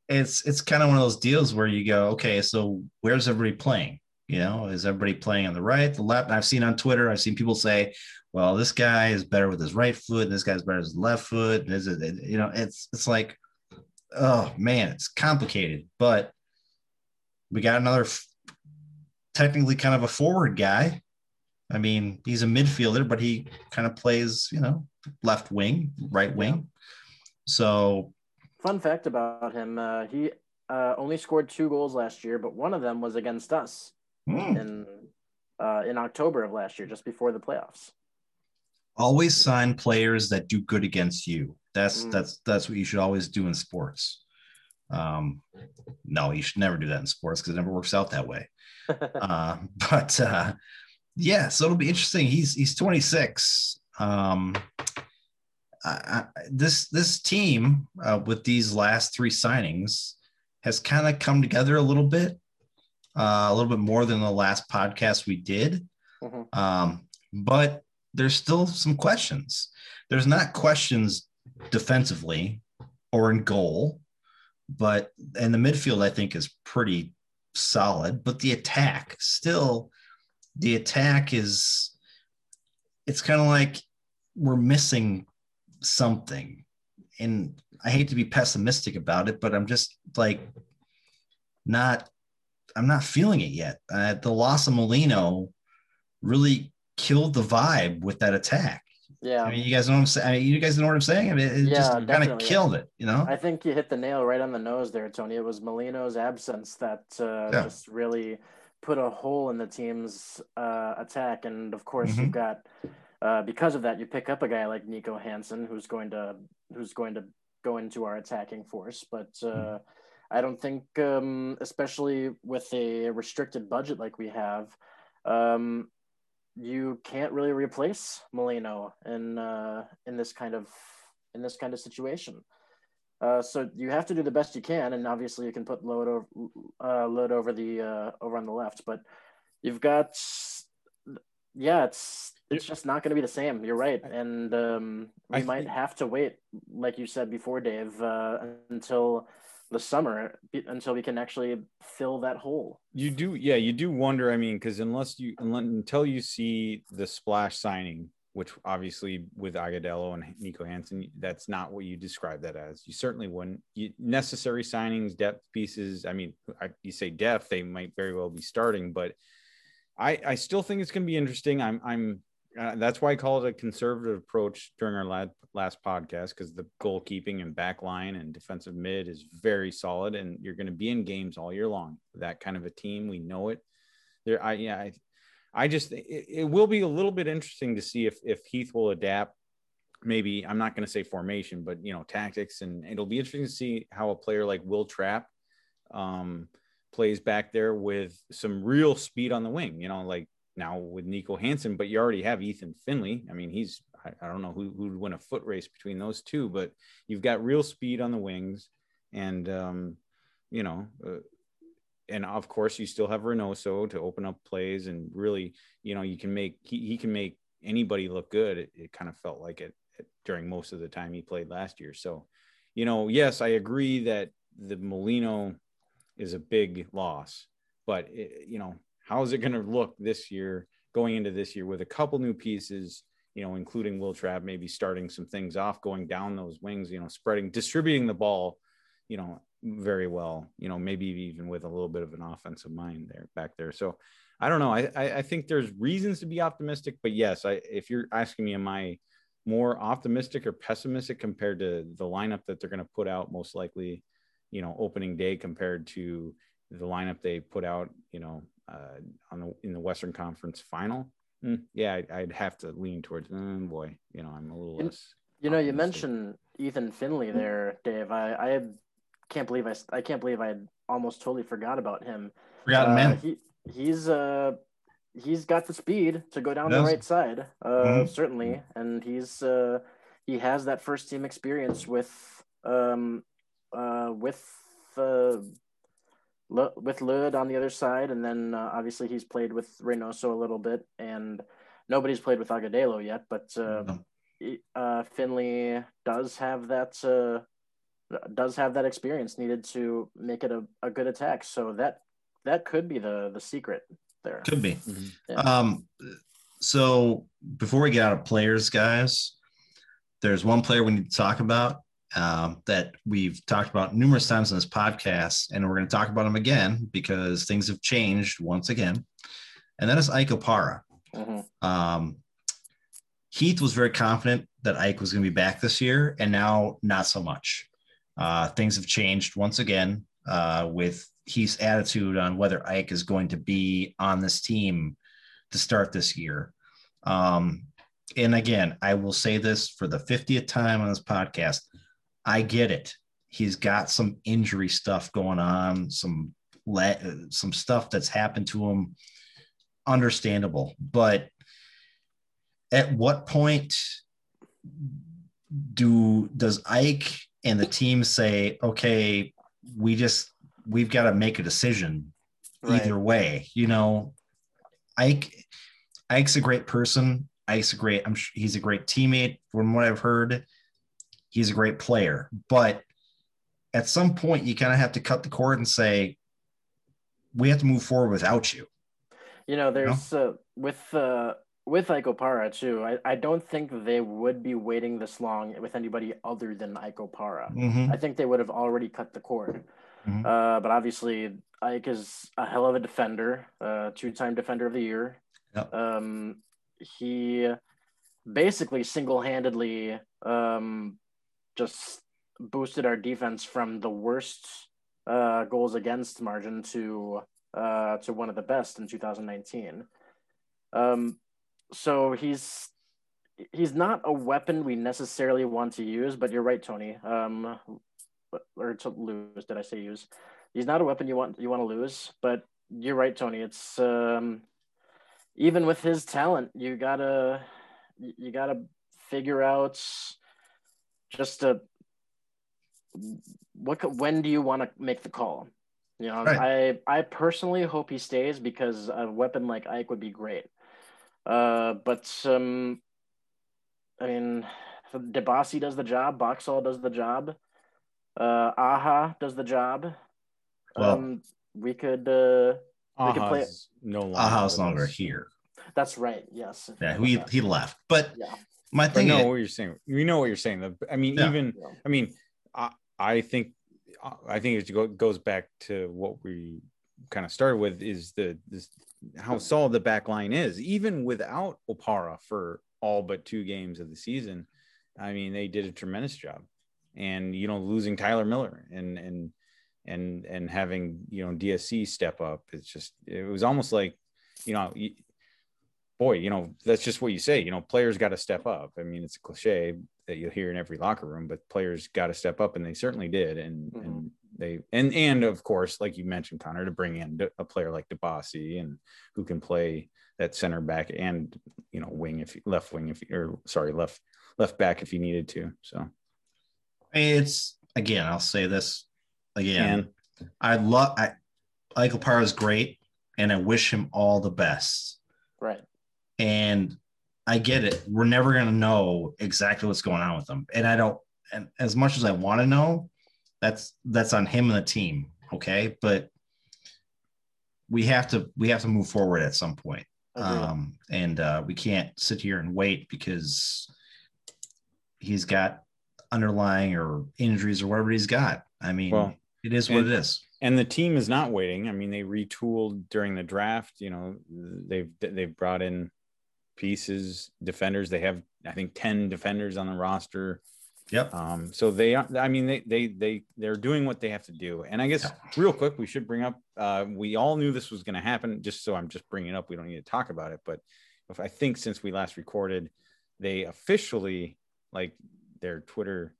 it's it's kind of one of those deals where you go, okay, so where's everybody playing? You know, is everybody playing on the right, the left? I've seen on Twitter, I've seen people say, well, this guy is better with his right foot, and this guy's better with his left foot. Is it, you know, it's it's like, oh man, it's complicated. But we got another f- technically kind of a forward guy. I mean, he's a midfielder, but he kind of plays, you know, left wing, right wing. So Fun fact about him: uh, he uh, only scored two goals last year, but one of them was against us hmm. in uh, in October of last year, just before the playoffs. always sign players that do good against you. That's Mm. that's that's what you should always do in sports. Um, no, you should never do that in sports because it never works out that way. *laughs* Uh, but uh, yeah, so it'll be interesting. He's he's 26. Um, I, I, this this team uh, with these last three signings has kind of come together a little bit, uh, a little bit more than the last podcast we did. Mhm. Um, but there's still some questions. There's not questions defensively or in goal, but and the midfield I think is pretty solid. But the attack still, the attack is. It's kind of like we're missing something, and I hate to be pessimistic about it, but I'm just like not. I'm not feeling it yet. Uh, the loss of Molino really killed the vibe with that attack. Yeah, I mean, you guys know what I'm saying. I mean, you guys know what I'm saying. I mean, it Yeah, just kind of killed it. You know? I think you hit the nail right on the nose there, Tony. It was Molino's absence that uh, Yeah. just really put a hole in the team's uh, attack. And of course, Mhm. you've got uh, because of that, you pick up a guy like Niko Hansen, who's going to who's going to go into our attacking force. But uh, I don't think, um, especially with a restricted budget like we have, um, you can't really replace Molino in uh, in this kind of in this kind of situation. Uh, so you have to do the best you can, and obviously you can put Lod over uh, Lod over the uh, over on the left, but you've got yeah, it's it's just not going to be the same. You're right, and um, we I might think- have to wait, like you said before, Dave, uh, until the summer until we can actually fill that hole. you do, yeah, you do wonder. I mean, because unless you until you see the splash signing, which obviously with Agudelo and Niko Hansen, that's not what you describe that as. You certainly wouldn't. You, necessary signings, depth pieces. I mean, I, you say depth, they might very well be starting, but I I still think it's going to be interesting. I'm I'm uh, that's why I call it a conservative approach during our last last podcast because the goalkeeping and back line and defensive mid is very solid, and you're going to be in games all year long. That kind of a team, we know it. There, I yeah, I, I just it, it will be a little bit interesting to see if if Heath will adapt. Maybe I'm not going to say formation, but you know tactics, and it'll be interesting to see how a player like Will Trapp. um, plays back there with some real speed on the wing. You know, like now with Niko Hansen, but you already have Ethan Finlay. I mean, he's I, don't know who who would win a foot race between those two, but you've got real speed on the wings, and um, you know, uh, and of course you still have Reynoso to open up plays, and really, you know, you can make he, he can make anybody look good. It, it kind of felt like it, it during most of the time he played last year. So, you know, yes, I agree that the Molino is a big loss, but it, you know, how is it going to look this year going into this year with a couple new pieces, you know, including Will Trapp, maybe starting some things off, going down those wings, you know, spreading, distributing the ball, you know, very well, you know, maybe even with a little bit of an offensive mind there back there. So I don't know. I, I, I think there's reasons to be optimistic, but yes, I, if you're asking me, am I more optimistic or pessimistic compared to the lineup that they're going to put out most likely, you know, opening day compared to the lineup they put out, you know, uh, on the in the Western Conference Final? Mm, yeah, I'd, I'd, have to lean towards. Oh boy, you know, I'm a little you, less. You know, you mentioned Ethan Finlay there, Dave. I I can't believe I I can't believe I almost totally forgot about him. Forgotten uh, man. He he's uh he's got the speed to go down the right side, uh, mm-hmm. certainly, and he's uh, he has that first team experience with um, uh, with uh, with Lod on the other side, and then uh, obviously he's played with Reynoso a little bit, and nobody's played with Agudelo yet, but uh, mm-hmm. uh, Finlay does have that uh, does have that experience needed to make it a, a good attack. So that that could be the the secret there. Could be. Mm-hmm. Yeah. Um, so before we get out of players, guys, there's one player we need to talk about um, that we've talked about numerous times in this podcast, and we're going to talk about them again because things have changed once again, and that is Ike Opara. Mm-hmm. Um, Heath was very confident that Ike was going to be back this year, and now not so much. Uh, things have changed once again uh, with Heath's attitude on whether Ike is going to be on this team to start this year. Um, and again, I will say this for the 50th time on this podcast. I get it. He's got some injury stuff going on, some let some stuff that's happened to him. Understandable, but at what point do does Ike and the team say, okay, we just we've got to make a decision right. either way. You know, Ike Ike's a great person. Ike's a great. I'm sure he's a great teammate. From what I've heard, he's a great player. But at some point, you kind of have to cut the cord and say, we have to move forward without you. You know, there's you know? Uh, with uh, with Ike Opara too. I, I don't think they would be waiting this long with anybody other than Ike Opara. Mm-hmm. I think they would have already cut the cord. Mm-hmm. Uh, but obviously, Ike is a hell of a defender, uh, two-time defender of the year. Yep. Um, he basically single-handedly um, just boosted our defense from the worst uh, goals against margin to uh, to one of the best in 2019. Um, so he's he's not a weapon we necessarily want to use, but you're right, Tony. Um, or to lose. Did I say use? He's not a weapon you want you want to lose, but you're right, Tony. It's um, even with his talent, you gotta you gotta figure out just to what when do you want to make the call? You know, right. I I personally hope he stays because a weapon like Ike would be great. Uh, but um, I mean, Dibassy does the job, Boxall does the job. Uh, Aja does the job. Well, um, we could uh, we could play. No longer. Aja's longer here. That's right. Yes. Yeah, he he left, but yeah. My thing. know what you're saying. We know what you're saying. I mean, yeah. even yeah. I mean, I I think I think it goes back to what we kind of started with is the this how solid the back line is, even without Opara for all but two games of the season. I mean, they did a tremendous job and you know losing Tyler Miller and and and and having you know DSC step up it's just it was almost like you know boy you know that's just what you say you know players got to step up I mean it's a cliche that you'll hear in every locker room but players got to step up and they certainly did and mm-hmm. and they and and of course like you mentioned Connor to bring in a player like Dibassy and who can play that center back and you know wing if left wing if or sorry left left back if you needed to so it's again, I'll say this again. I love I Ike Opara is great, and I wish him all the best. Right. And I get it. We're never gonna know exactly what's going on with them. and I don't. And as much as I want to know, that's that's on him and the team. Okay, but we have to we have to move forward at some point. Um, and uh, we can't sit here and wait because he's got underlying or injuries or whatever he's got. I mean, well, it is what and, it is. And the team is not waiting. I mean, they retooled during the draft. You know, they've they've brought in pieces, defenders. They have, I think, 10 defenders on the roster. Yep. Um, so they are, I mean, they, they, they, they're doing what they have to do. And I guess real quick, we should bring up, uh, we all knew this was going to happen just so I'm just bringing it up. We don't need to talk about it, but if I think since we last recorded, they officially like their Twitter,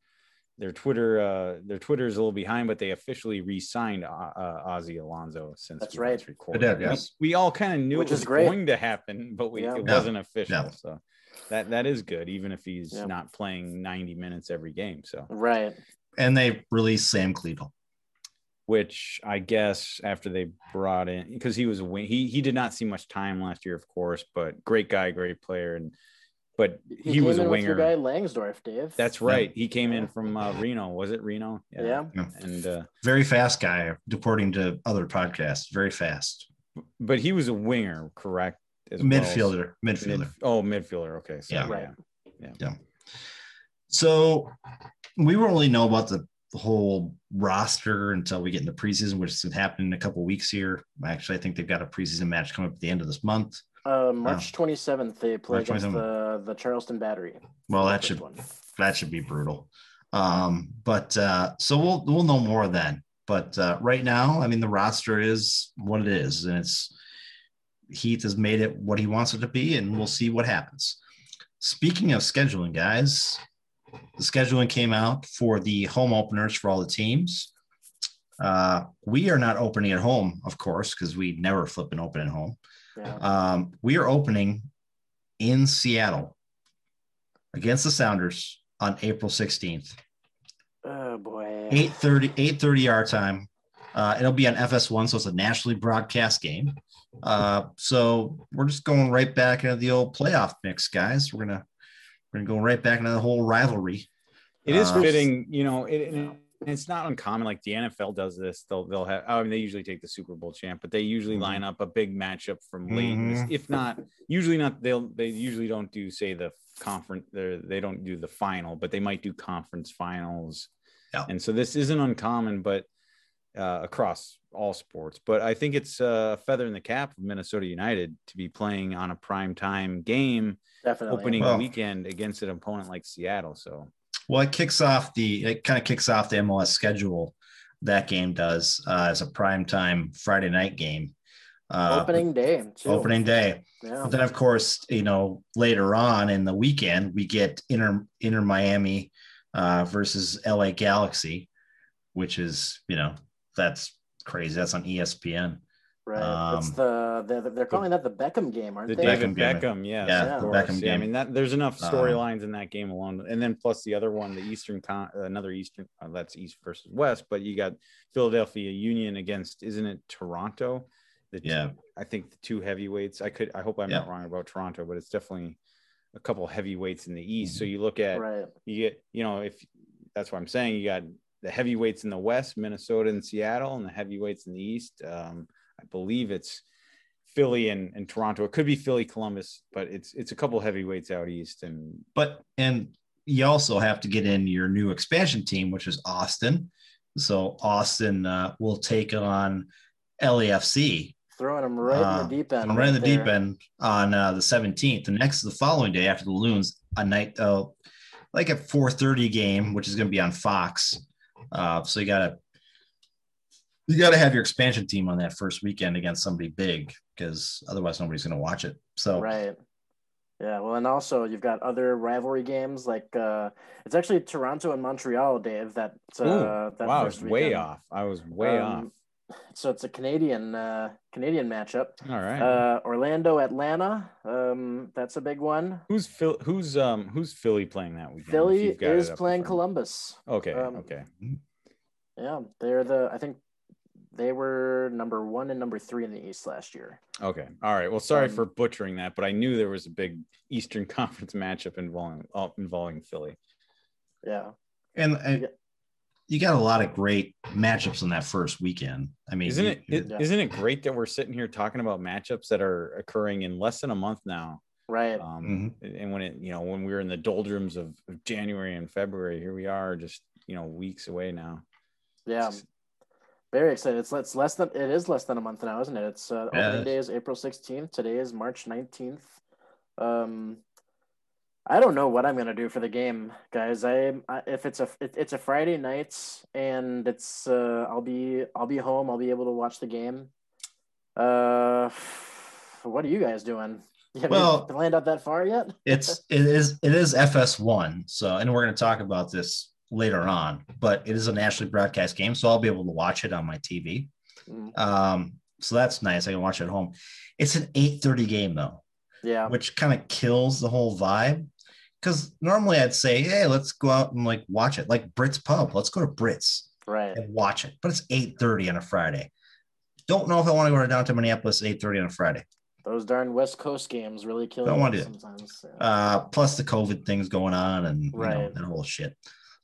their Twitter, uh, their Twitter is a little behind, but they officially re-signed uh, uh, Ozzy Alonso since That's we right. last recorded. Did, yes. we, we all kind of knew Which it was great. going to happen, but we Yeah. it Yeah. wasn't official. Yeah. So that that is good, even if he's Yeah. not playing 90 minutes every game. So Right. And they released Sam Cleveland. which I guess after they brought in because he was a wing, he he did not see much time last year, of course, but great guy, great player, and but he, came was a in with your winger. guy Langsdorff, Dave. That's right. He came in from uh, Reno. Was it Reno? yeah. And uh, Very fast guy, deporting to other podcasts. Very fast. but he was a winger, correct? as well? Midfielder. Midfielder. Mid, oh, midfielder. Okay. So, Yeah. Right. So we won't really know about the whole roster until we get into preseason, which is happening in a couple weeks here. Actually, I think they've got a preseason match coming up at the end of this month. Uh, March 27th, they play March against 27th. the, the Charleston Battery. Well, that should one. that should be brutal. Um, but uh, so we'll we'll know more then. But uh, right now, I mean, the roster is what it is, and it's Heath has made it what he wants it to be, and we'll see what happens. Speaking of scheduling, guys, the scheduling came out for the home openers for all the teams. Uh, we are not opening at home, of course, because we never flip an open at home. Yeah. Um, we are opening in Seattle against the Sounders on April 16th. Oh boy. 8:30 8:30 our time. Uh, it'll be on FS1, so it's a nationally broadcast game. Uh, so we're just going right back into the old playoff mix, guys. We're gonna we're gonna go right back into the whole rivalry. It is Uh, fitting, you know, it, and it's not uncommon. Like the NFL does this. They'll they'll have. I mean, they usually take the Super Bowl champ, but they usually Mhm. line up a big matchup from late. in this- Mhm. If not, usually not. They'll they usually don't do say the conference. They they don't do the final, but they might do conference finals. Yeah. And so this isn't uncommon, but uh, across all sports. But I think it's a feather in the cap of Minnesota United to be playing on a prime time game Definitely. opening Well- weekend against an opponent like Seattle. So Well, it kicks off the it kind of kicks off the MLS schedule. That game does uh, as a prime time Friday night game. Uh, opening day. Too. opening day. Yeah. But then, of course, you know, later on in the weekend, we get Inter Inter Miami uh, versus LA Galaxy, which is, you know, that's crazy. That's on ESPN. Right. it's Um, the they're, they're calling that the Beckham game, aren't the they? David Beckham game. Beckham, yes, Yeah, of the course. Beckham Yeah, I game. mean that there's enough Um, storylines in that game alone, and then plus the other one, the Eastern, Con- another Eastern. Uh, that's East versus West, but you got Philadelphia Union against, isn't it Toronto? The two- Yeah. I think the two heavyweights. I could, I hope I'm Yeah. not wrong about Toronto, but it's definitely a couple heavyweights in the East. Mm-hmm. So you look at, Right. you get, you know, if that's what I'm saying, you got the heavyweights in the West, Minnesota and Seattle, and the heavyweights in the East. Um, I believe it's Philly and, and Toronto. It could be Philly, Columbus, but it's it's a couple heavyweights out east. And But, and you also have to get in your new expansion team, which is Austin. So Austin uh, will take on LAFC Throwing them right Uh, in the deep end. I'm right in the deep end on uh, the 17th. The next, the following day after the Loons, a night, uh, like a 4:30 game, which is going to be on Fox. Uh, so you gotta, you gotta have your expansion team on that first weekend against somebody big, because otherwise nobody's going to watch it. So Right. Yeah. Well, and also you've got other rivalry games like uh, it's actually Toronto and Montreal, Dave. That uh, Ooh, that wow, I first was way off. I was way Um, So it's a Canadian uh, Canadian matchup. All right. Uh, Orlando, Atlanta. Um, that's a big one. who's Phil? Who's um? Who's Philly playing that weekend? Philly you've got it is up in playing front? Columbus. Okay. um, okay. Yeah, they're the. I think they were number one and number three in the East last year. Okay. All right. Well, sorry um, for butchering that, but I knew there was a big Eastern *laughs* Conference matchup involving uh, involving Philly. Yeah. and, and you got a lot of great matchups on that first weekend. I mean, Isn't you- it? is- Yeah. Isn't it great that we're sitting here talking about matchups that are occurring in less than a month now? Right. Um, And when it, you know, when we were in the doldrums of, of January and February, here we are, just you know, weeks away now. yeah. Very excited. It's, it's less than it is less than a month now, isn't it? It's uh, Yeah. opening day is April sixteenth. Today is March nineteenth. Um, I don't know what I'm gonna do for the game, guys. I, I if it's a it, it's a Friday night and it's uh I'll be I'll be home. I'll be able to watch the game. Uh, what are you guys doing? *laughs* Have Well- you planned out that far yet? it's it is it is FS1. So and we're going to talk about this later on, but it is a nationally broadcast game, so I'll be able to watch it on my TV. Mm, Um, so that's nice. I can watch it at home. It's an 8:30 game though, Yeah, which kind of kills the whole vibe. Because normally I'd say, hey, let's go out and like watch it, like Brits Pub. Let's go to Brits right. and watch it. But it's 8:30 on a Friday. Don't know if I want to go down to Minneapolis at 8:30 on a Friday. Those darn West Coast games really kill Don't you wanna do sometimes. uh, plus the COVID things going on and you know, Right. that whole shit.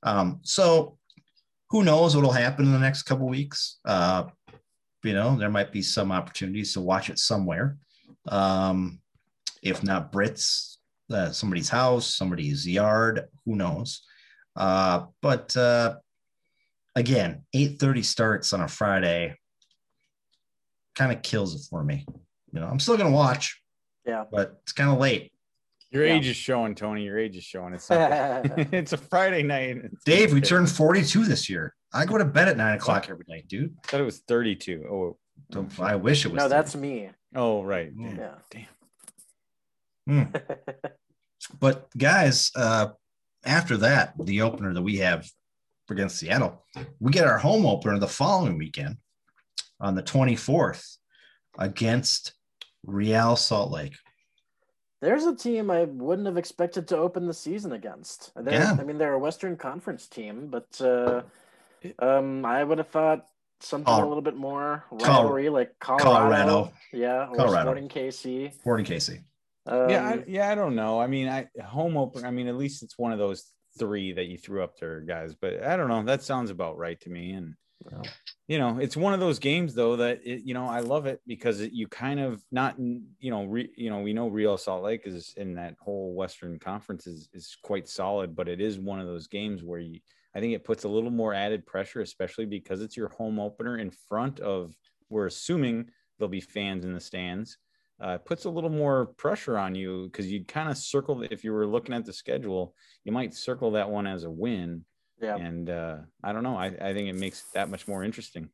Um, so who knows what'll happen in the next couple weeks? Uh, you know, there might be some opportunities to watch it somewhere. Um, if not Brits, uh, somebody's house, somebody's yard, who knows? Uh, but uh, again, 8:30 starts on a Friday kind of kills it for me. You know, I'm still gonna watch, yeah. but it's kind of late. Your Yeah. age is showing, Tony. Your age is showing. It's *laughs* *laughs* it's a Friday night. It's Dave, we Tuesday. turned 42 this year. I go to bed at nine o'clock every night, dude. I thought it was 32. Oh, So I wish it was. no, 30. that's me. oh, right. Mm. Yeah. Damn. Hmm. *laughs* But guys, uh, after that, the opener that we have against Seattle, we get our home opener the following weekend on the 24th against Real Salt Lake. There's a team I wouldn't have expected to open the season against. They're, Yeah. I mean, they're a Western Conference team, but uh, um, I would have thought something Col- a little bit more Col- rivalry, like Colorado, Colorado. yeah, or Colorado. Sporting KC. Sporting KC. Um, yeah, I, yeah, I don't know. I mean, I home opener. I mean, at least it's one of those three that you threw up there, guys. But I don't know. That sounds about right to me. And You know, it's one of those games though that it, you know I love it because it, you kind of not you know re, you know we know Real Salt Lake is in that whole Western Conference is is quite solid, but it is one of those games where you I think it puts a little more added pressure, especially because it's your home opener in front of. We're assuming there'll be fans in the stands uh, it puts a little more pressure on you because you'd kind of circle if you were looking at the schedule, you might circle that one as a win. Yeah, And uh, I don't know. I, I think it makes it that much more interesting.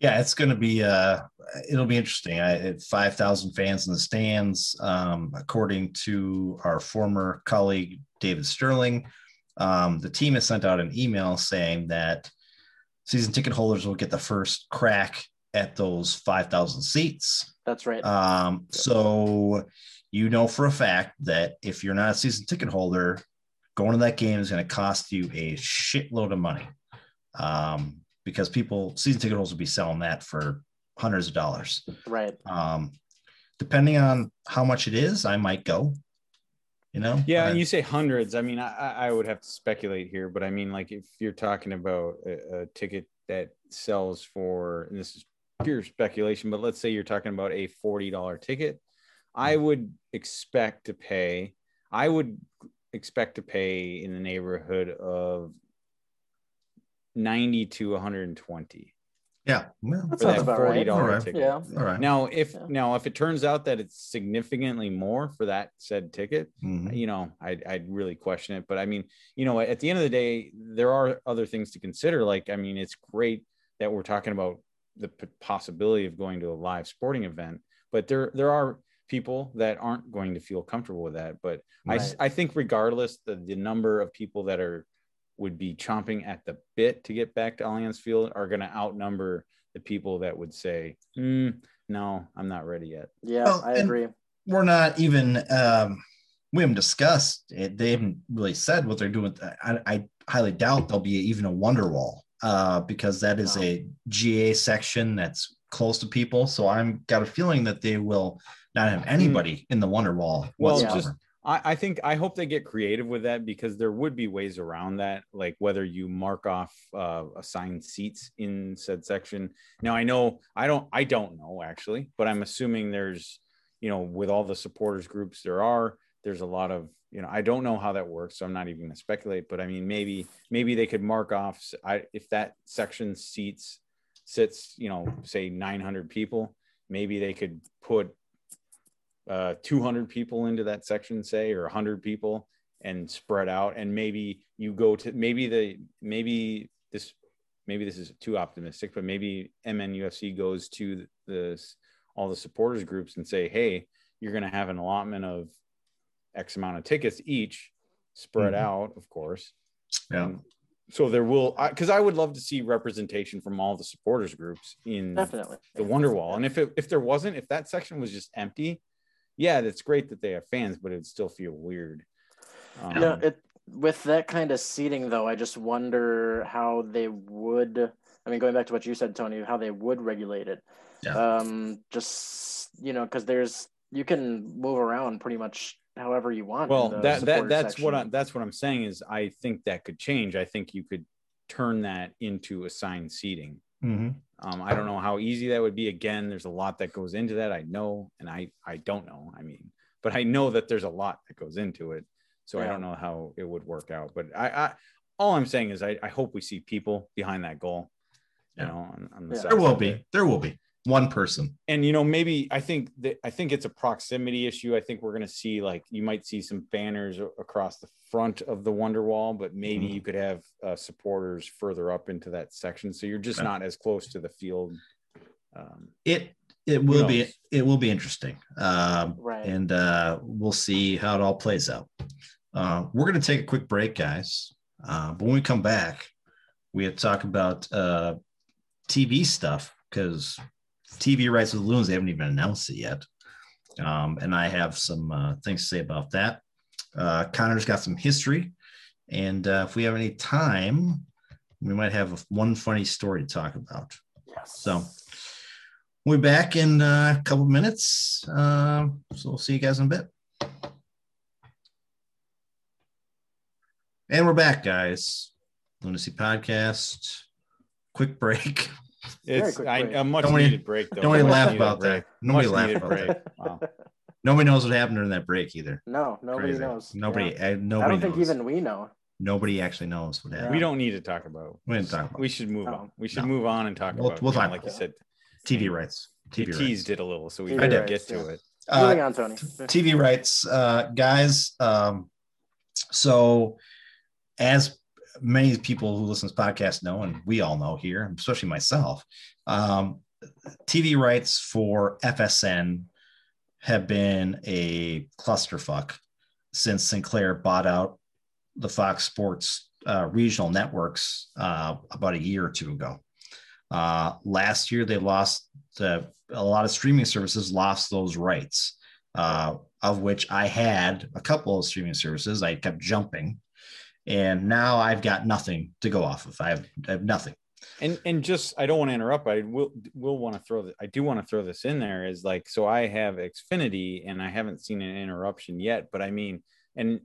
Yeah, it's going to be uh it'll be interesting. I it, 5,000 fans in the stands um according to our former colleague David Sterling. Um the team has sent out an email saying that season ticket holders will get the first crack at those 5,000 seats. that's right. Um so you know for a fact that if you're not a season ticket holder, going to that game is going to cost you a shitload of money. Um because people season ticket holders will be selling that for hundreds of dollars. right. Um, depending on how much it is, I might go. You know, Yeah, and you say hundreds. I mean, I, I I would have to speculate here, but I mean, like if you're talking about a, a ticket that sells for, and this is pure speculation, but let's say you're talking about a forty dollar ticket, I would expect to pay. I would expect to pay in the neighborhood of ninety to one hundred and twenty yeah, well, That for sounds that about forty right. dollar Alright. ticket. Yeah. all right. Now, if Yeah. now if it turns out that it's significantly more for that said ticket, Mhm. you know, I'd, I'd really question it. But I mean, you know, at the end of the day, there are other things to consider. Like, I mean, it's great that we're talking about the possibility of going to a live sporting event, but there there are people that aren't going to feel comfortable with that. But Right. I think regardless, the the number of people that are would be chomping at the bit to get back to Allianz Field are going to outnumber the people that would say, "Hmm, "No, I'm not ready yet." Yeah, Well, I agree. We're not even. Um, we haven't discussed it. They haven't really said what they're doing. I, I highly doubt there'll be even a wonder wall uh, because that is No. a GA section that's close to people. So I'm got a feeling that they will not have anybody in the wonder wall. Well, whatsoever. just I, I think I hope they get creative with that because there would be ways around that, like whether you mark off uh, assigned seats in said section. Now I know I don't I don't know actually, but I'm assuming there's you know with all the supporters groups there are there's a lot of you know I don't know how that works, so I'm not even going to speculate. But I mean maybe maybe they could mark off I if that section seats sits you know say 900 people, maybe they could put uh, 200 people into that section, say, or 100 people, and spread out. And maybe you go to maybe the maybe this maybe this is too optimistic, but maybe MNUFC goes to the all the supporters groups and say, hey, you're going to have an allotment of X amount of tickets each, spread mm-hmm. out, of course. Yeah. And so there will, because I, I, would love to see representation from all the supporters groups in definitely the Wonderwall. And if it, if there wasn't, if that section was just empty, yeah, that's great that they have fans, but it'd still feel weird. Um, yeah, it with that kind of seating though, I just wonder how they would. I mean, going back to what you said, Tony, how they would regulate it. Yeah. Um, just you know, because there's you can move around pretty much however you want. Well, that that that's section. what I, that's what I'm saying is I think that could change. I think you could turn that into assigned seating. Mm-hmm. Um, I don't know how easy that would be. Again, there's a lot that goes into that. I know, and I I don't know. I mean, but I know that there's a lot that goes into it. So yeah. I don't know how it would work out. But I, I all I'm saying is I, I hope we see people behind that goal. You yeah. know, on, on the yeah. there will be. There will be one person. And you know, maybe I think that I think it's a proximity issue. I think we're going to see like you might see some banners across the front of the Wonder Wall, but maybe mm-hmm. you could have uh, supporters further up into that section, so you're just not as close to the field. Um, it it will be it will be interesting, um, right? And uh, we'll see how it all plays out. Uh, we're going to take a quick break, guys. Uh, but when we come back, we have to talk about uh, TV stuff because TV rights with the Loons, they haven't even announced it yet. Um, and I have some uh, things to say about that. Uh, Connor's got some history. And uh, if we have any time, we might have one funny story to talk about. Yes. So we'll be back in uh, a couple minutes. Uh, so we'll see you guys in a bit. And we're back, guys. Lunacy Podcast. Quick break. *laughs* It's I, a much nobody, needed break though. Nobody laugh about that. Nobody laugh about break. that. Wow. Nobody knows what happened during that break either. No, nobody Crazy. knows. Nobody, yeah. uh, nobody. I don't think even we know. Nobody actually knows what happened. We don't need to talk about. We didn't talk about. We should move no. on. We should no. move on and talk we'll, about. We'll talk like you said. TV rights. TV rights. teased it a little, so we did get to it. Uh, Moving on, Tony. TV rights, uh, guys. Um, so, as many people who listen to this podcast know, and we all know here, especially myself, um, TV rights for FSN have been a clusterfuck since Sinclair bought out the Fox Sports uh, regional networks uh, about a year or two ago. Uh, last year, they lost the, a lot of streaming services lost those rights, uh, of which I had a couple of streaming services. I kept jumping, and now I've got nothing to go off of. I have, I have nothing and and just i don't want to interrupt i will will want to throw that i do want to throw this in there is like so i have xfinity and i haven't seen an interruption yet but i mean and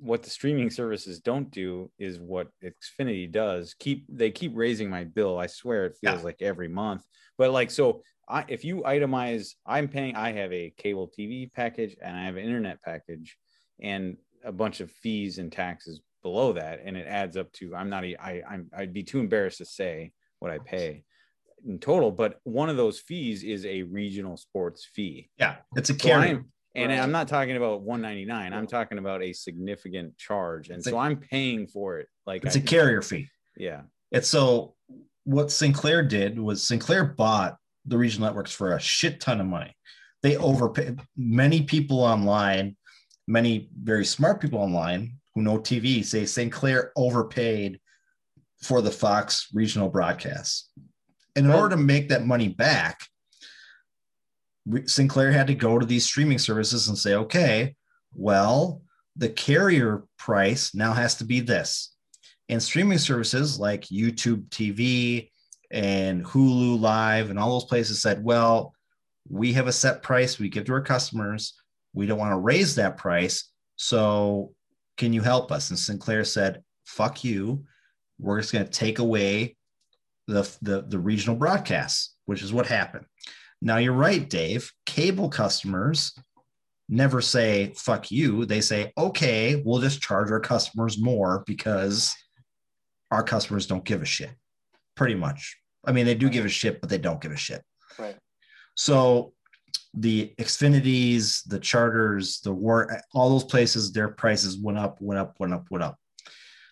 what the streaming services don't do is what xfinity does keep they keep raising my bill i swear it feels yeah. like every month but like so I, if you itemize i'm paying i have a cable tv package and i have an internet package and a bunch of fees and taxes below that and it adds up to i'm not i i'm i'd be too embarrassed to say what i pay in total but one of those fees is a regional sports fee. Yeah it's a carry. so and right. i'm not talking about 199 i'm talking about a significant charge and it's so i i'm paying for it like it's I, a carrier fee. Yeah. It's so what sinclair did was sinclair bought the regional networks for a shit ton of money. They overpaid many people online many very smart people online who know TV say Sinclair overpaid for the Fox regional broadcasts. And in order to make that money back, Sinclair had to go to these streaming services and say, okay, well, the carrier price now has to be this. And streaming services like YouTube TV and Hulu Live and all those places said, well, we have a set price we give to our customers. We don't want to raise that price. So can you help us? And Sinclair said, fuck you. We're just going to take away the, the, the regional broadcasts, which is what happened. Now you're right, Dave. Cable customers never say fuck you. They say, okay, we'll just charge our customers more because our customers don't give a shit. Pretty much. I mean, they do give a shit, but they don't give a shit. Right. So the Xfinities, the charters, the war, all those places, their prices went up, went up, went up, went up.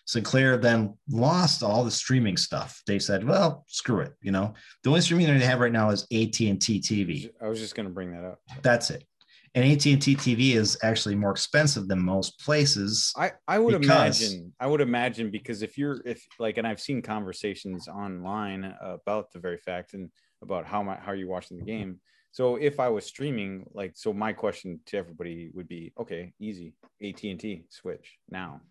Sinclair then lost all the streaming stuff. They said, "Well, screw it." You know, the only streaming they have right now is AT and T TV. I was just going to bring that up. That's it. And AT and T TV is actually more expensive than most places. I I would Because- imagine I would imagine because if you're if like and I've seen conversations online about the very fact and about how my how you're watching the game. So if I was streaming, like, so my question to everybody would be, okay, easy, AT and T switch now,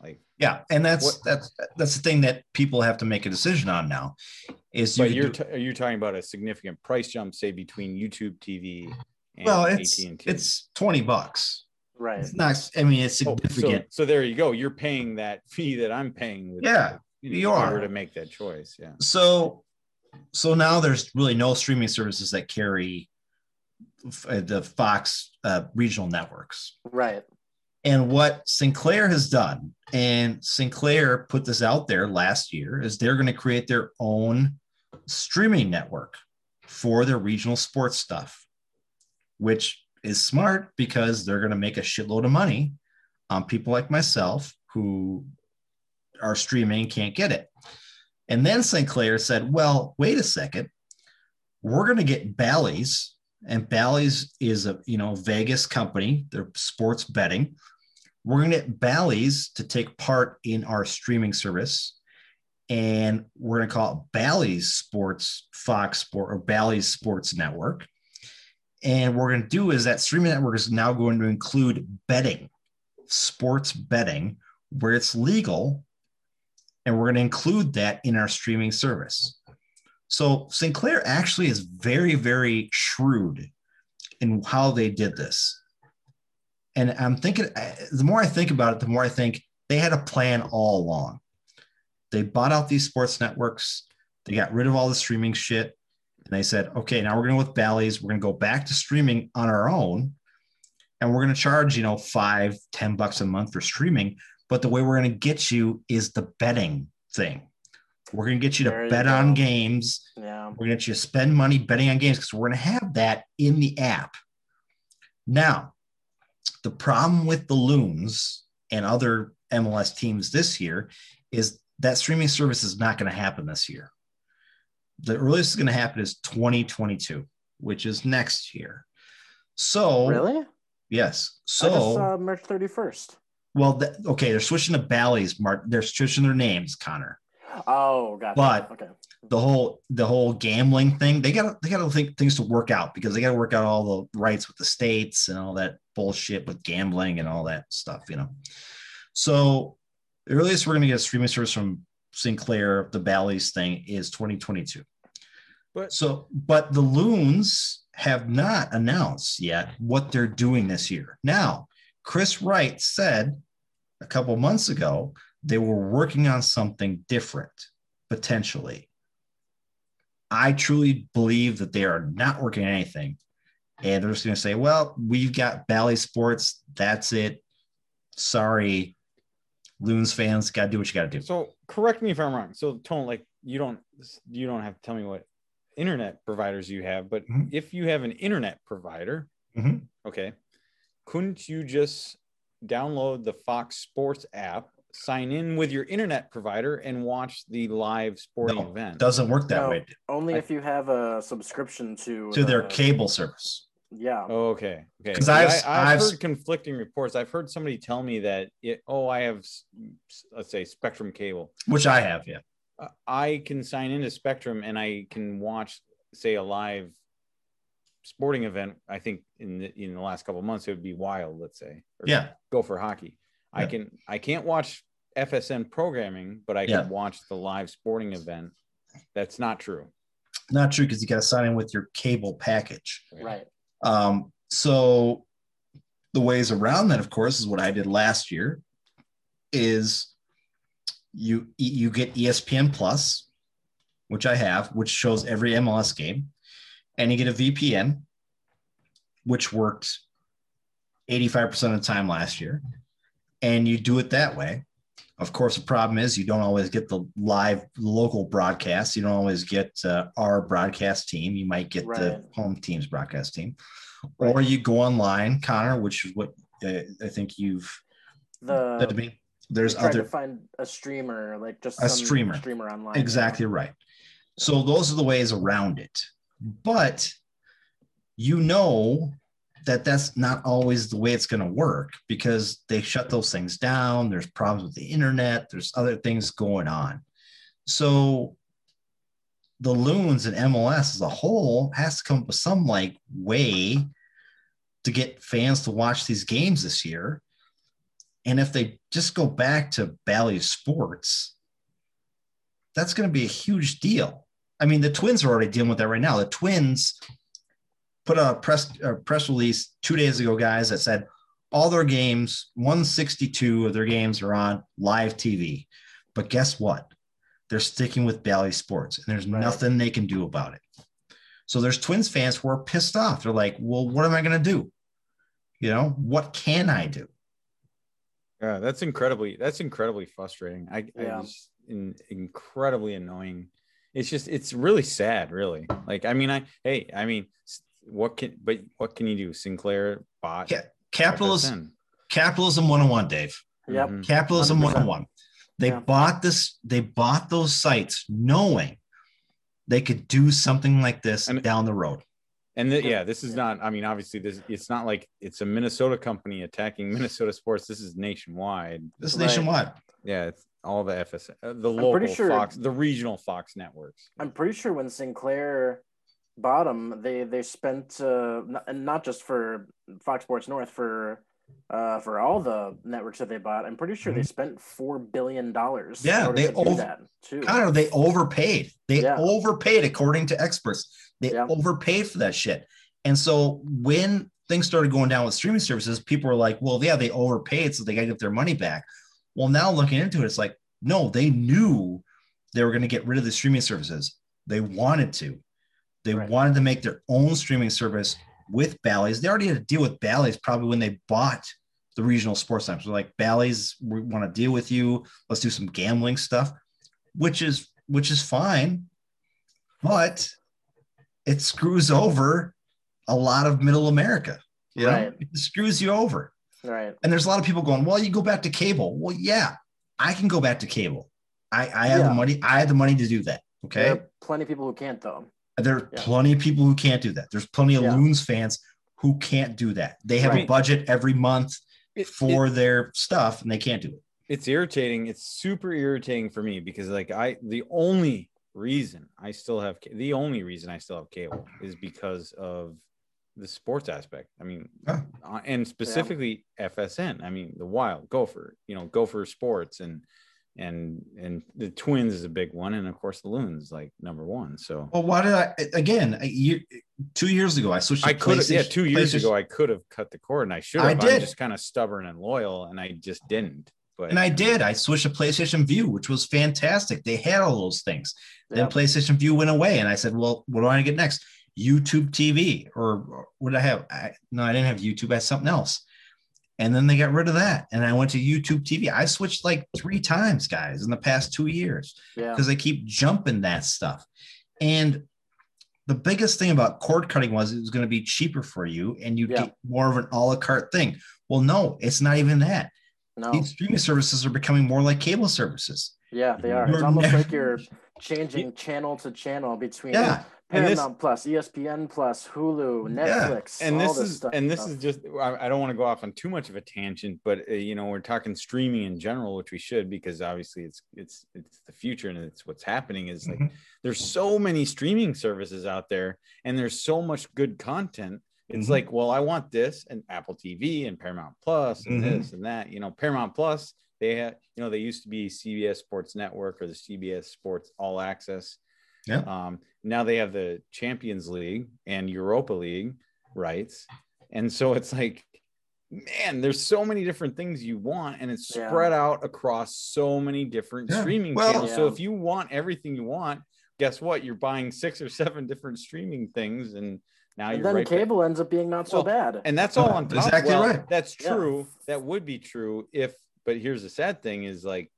like, Yeah, and that's What- that's that's the thing that people have to make a decision on now. Is but you you're do- t- are you talking about a significant price jump, say between YouTube TV and well, it's AT&T? it's twenty bucks. Right. It's not. I mean, it's Oh, significant. so, so there you go. You're paying that fee that I'm paying. With Yeah, if you were are. to make that choice. Yeah. so so now there's really no streaming services that carry f- uh, the Fox uh, regional networks. Right. And what Sinclair has done, and Sinclair put this out there last year, is they're going to create their own streaming network for their regional sports stuff, which is smart because they're going to make a shitload of money on people like myself who are streaming can't get it. And then Sinclair said, well, wait a second. We're going to get Bally's, and Bally's is a you know Vegas company. They're sports betting. We're going to get Bally's to take part in our streaming service, and we're going to call it Bally's Sports Fox Sport or Bally's Sports Network. And what we're going to do is that streaming network is now going to include betting, sports betting, where it's legal, and we're going to include that in our streaming service. So Sinclair actually is very, very shrewd in how they did this. And I'm thinking, the more I think about it, the more I think they had a plan all along. They bought out these sports networks, they got rid of all the streaming shit, and they said, okay, now we're going to with Bally's, we're going to go back to streaming on our own, and we're going to charge, you know, five, ten bucks a month for streaming. But the way we're going to get you is the betting thing. We're going to get you to There you bet on games. Yeah. We're going to get you to spend money betting on games because we're going to have that in the app. Now, the problem with the Loons and other MLS teams this year is that streaming service is not going to happen this year. The earliest it's going to happen is 2022, which is next year. So, Really? yes. I just So, March 31st. Well, th- okay, they're switching the Bally's, Mark. They're switching their names, Connor. Oh, gotcha. But- okay. the whole the whole gambling thing they got they got to think things to work out because they got to work out all the rights with the states and all that bullshit with gambling and all that stuff you know so the earliest we're going to get a streaming service from sinclair the bally's thing is 2022 But so but the loons have not announced yet what they're doing this year now chris wright said a couple months ago they were working on something different potentially I truly believe that they are not working on anything. And they're just going to say, well, we've got Bally Sports. That's it. Sorry, Loons fans, got to do what you got to do. So correct me if I'm wrong. So Tone, like you don't you don't have to tell me what internet providers you have, but Mhm. if you have an internet provider, Mhm. okay, couldn't you just download the Fox Sports app, sign in with your internet provider, and watch the live sporting No, event? Doesn't work that No. way Only I- if you have a subscription to to their cable service. Yeah. Oh, okay. Okay. 'Cause I, I've- I've, I've- heard conflicting reports. I've heard somebody tell me that it, oh, I have, s- s- let's say, Spectrum cable. Which I have, yeah. Uh, I can sign into Spectrum and I can watch, say, a live sporting event. I think in the, in the last couple of months it would be Wild, let's say. or Yeah. Go for hockey. I can I can't watch FSN programming, but I can Yeah. watch the live sporting event. That's not true. Not true because you got to sign in with your cable package. Right. Um, so the ways around that, of course, is what I did last year. Is you you get ESPN Plus, which I have, which shows every MLS game, and you get a VPN, which worked 85% of the time last year, and you do it that way. Of course, the problem is you don't always get the live local broadcast. You don't always get uh, our broadcast team. You might get Right. the home team's broadcast team, Right. or you go online, Connor, which is what uh, I think you've The said to me. There's other to find a streamer, like just A some streamer. streamer online. exactly right. So those are the ways around it. But you know that that's not always the way it's going to work because they shut those things down. There's problems with the internet. There's other things going on. So the loons and MLS as a whole has to come up with some like way to get fans to watch these games this year. And if they just go back to Bally Sports, that's going to be a huge deal. I mean, the Twins are already dealing with that right now. The Twins put out a press a press release two days ago, guys, that said all their games, 162 of their games are on live TV. But guess what? They're sticking with Bally Sports, and there's Right. nothing they can do about it. So there's Twins fans who are pissed off. They're like, "Well, what am I going to do? You know, what can I do?" Yeah, that's incredibly that's incredibly frustrating. I, Yeah. I just in, incredibly annoying. It's just it's really sad, really. Like I mean, I hey, I mean, what can but what can you do? Sinclair bought Yeah, capitalism, FSN. capitalism 101, Dave. Yep. Mhm. capitalism 100%. 101 they Yeah. bought this they bought those sites knowing they could do something like this And- down the road And th- Yeah. yeah, this is not. I mean, obviously, this it's not like it's a Minnesota company attacking *laughs* Minnesota sports. This is nationwide. this is Right. nationwide Yeah, it's all the FS, uh, the pretty local sure- Fox, the regional Fox networks. I'm pretty sure when Sinclair bought them, they they spent uh, not, and not just for Fox Sports North for uh, for all the networks that they bought. I'm pretty sure they spent four billion dollars. Mm-hmm. Yeah, they over- too. Connor, they overpaid they Yeah. overpaid according to experts they Yeah. overpaid for that shit and so when things started going down with streaming services people were like well yeah they overpaid so they got to get their money back well now looking into it it's like no they knew they were going to get rid of the streaming services they wanted to they Right. wanted to make their own streaming service with Bally's. They already had to deal with Bally's probably when they bought the regional sports networks. So like Bally's, we want to deal with you. Let's do some gambling stuff, which is which is fine, but it screws over a lot of middle America. You know, Right. it screws you over. Right. And there's a lot of people going, well, you go back to cable. Well, yeah, I can go back to cable. I, I have Yeah. the money. I have the money to do that. Okay. There are plenty of people who can't though. There are Yeah. plenty of people who can't do that. There's plenty of Yeah. Loons fans who can't do that. They have a budget every month It- for their stuff and they can't do it. it's irritating. It's super irritating for me because like I the only reason I still have the only reason I still have cable is because of the sports aspect. I mean, Yeah. uh, and specifically FSN. I mean, the Wild Gopher, you know, Gopher Sports and and and the Twins is a big one, and of course the Loons like number one. So Well, why did I again? A year, two years ago, I switched. I could have, yeah, two years ago I could have cut the cord, and I should I have. did. I'm just kind of stubborn and loyal, and I just didn't. But and I did. I switched to PlayStation Vue, which was fantastic. They had all those things. Then Yeah. PlayStation Vue went away, and I said, "Well, what do I get next? YouTube TV, or, what did I have? I, no, I didn't have YouTube. I had something else." And then they got rid of that, and I went to YouTube TV. I switched like three times, guys, in the past two years. Yeah. because they keep jumping that stuff. And the biggest thing about cord cutting was it was going to be cheaper for you and you Yeah. get more of an a la carte thing. Well, no, it's not even that. No. These streaming services are becoming more like cable services. Yeah, they are. You're It's almost never- like you're changing channel to channel between Yeah. And this- Paramount Plus, ESPN Plus, Hulu, Yeah. Netflix, and all this is stuff. and this is just I, I don't want to go off on too much of a tangent but uh, you know we're talking streaming in general which we should because obviously it's it's it's the future and it's what's happening is like Mhm. there's so many streaming services out there and there's so much good content it's Mhm. like well i want this and apple tv and paramount plus and Mhm. this and that you know paramount plus they had you know they used to be cbs sports network or the cbs sports all access Yeah. um, now they have the Champions League and Europa League rights, and so it's like, man, there's so many different things you want, and it's Yeah. spread out across so many different Yeah. streaming Well- channels. So if you want everything you want, guess what? You're buying six or seven different streaming things, and now and you're then right back- cable ends up being not so Well, bad. and that's all on *laughs* top. Exactly well, right. That's Yeah. true. That would be true if, but here's the sad thing: is like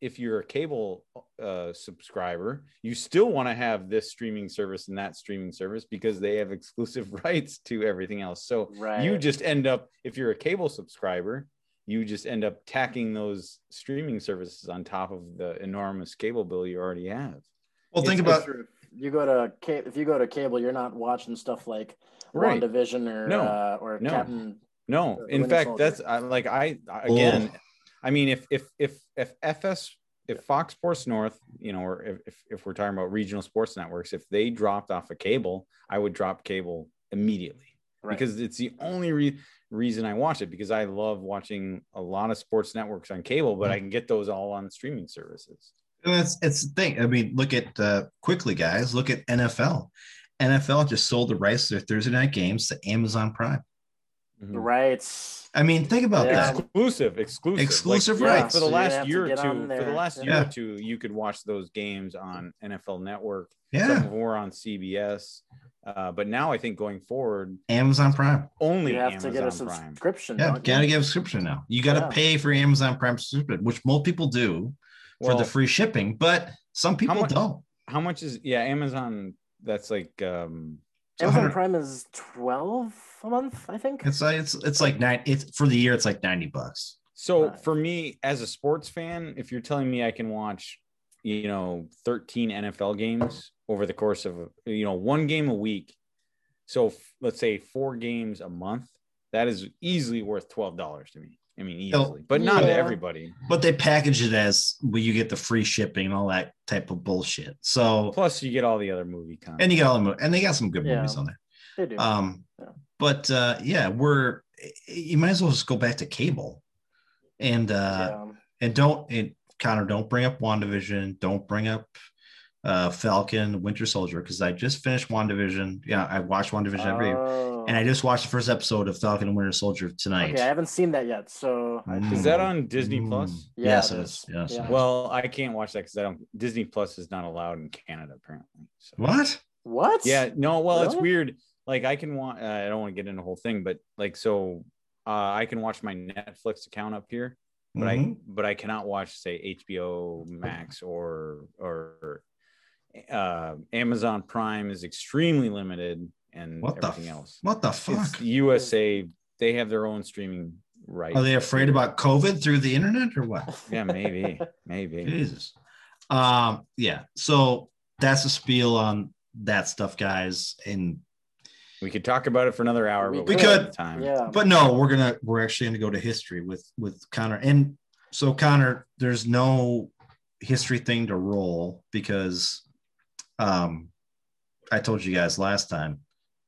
if you're a cable uh, subscriber, you still want to have this streaming service and that streaming service because they have exclusive *laughs* rights to everything else. So Right. you just end up, if you're a cable subscriber, you just end up tacking those streaming services on top of the enormous cable bill you already have. Well, think It's- about you go to ca- if you go to cable, you're not watching stuff like Right. WandaVision or No. uh, or No. Captain. No, in Winter fact, Soldier. that's I, like I I- again. I mean, if if if if FS if Fox Sports North, you know, or if if, we're talking about regional sports networks, if they dropped off a cable, I would drop cable immediately Right. because it's the only re- reason I watch it because I love watching a lot of sports networks on cable, but I can get those all on streaming services. And It's it's the thing. I mean, look at uh, quickly, guys. Look at NFL. NFL just sold the rights to their Thursday night games to Amazon Prime. Mhm. right. I mean, think about Yeah. that. exclusive exclusive Exclusive Like, rights. for the So last year or two for the there. last year or two you could watch those games on nfl network some Yeah, of them were on cbs uh, but now i think going forward Amazon Prime. only You have amazon to get a prime subscription. Yeah, you? gotta get a subscription now. You gotta Yeah. pay for Amazon Prime subscription, which most people do for well the free shipping, but some people much- don't. how much is yeah amazon that's like um Amazon 100 Prime is twelve a month, I think. It's like it's it's like nine. It's for the year. It's like ninety bucks. so Right. for me as a sports fan if you're telling me i can watch you know 13 nfl games over the course of you know one game a week so f- let's say four games a month that is easily worth $12 to me i mean easily but not to everybody But they package it as well, you get the free shipping and all that type of bullshit. So plus you get all the other movie content and you got all the mo- and they got some good Yeah. movies on there. They do. Um, Yeah. But uh, yeah, we're you might as well just go back to cable, and uh, yeah. and don't and Connor, don't bring up WandaVision, don't bring up uh, Falcon, Winter Soldier, because I just finished WandaVision. Yeah, I watched WandaVision every, Oh. and I just watched the first episode of Falcon and Winter Soldier tonight. Okay, I haven't seen that yet, so Mm. is that on disney Mm. plus Yeah, yes, it it is. is. Yes. Yeah. well i can't watch that because i don't disney plus is not allowed in canada apparently so What? what? yeah no well it's weird like i can want uh, i don't want to get into the whole thing but like so uh, i can watch my netflix account up here but Mhm. I but I cannot watch say HBO Max or or uh, Amazon Prime is extremely limited and What everything f- else. what the fuck? It's USA. They have their own streaming rights. Are they afraid about COVID through the internet or what? *laughs* Yeah, maybe, maybe. Jesus. Um, yeah. So that's a spiel on that stuff, guys. And We could talk about it for another hour. We but We we're could. Time. Yeah. but no, we're gonna we're actually gonna go to history with with Connor. And so Connor, there's no history thing to roll because um I told you guys last time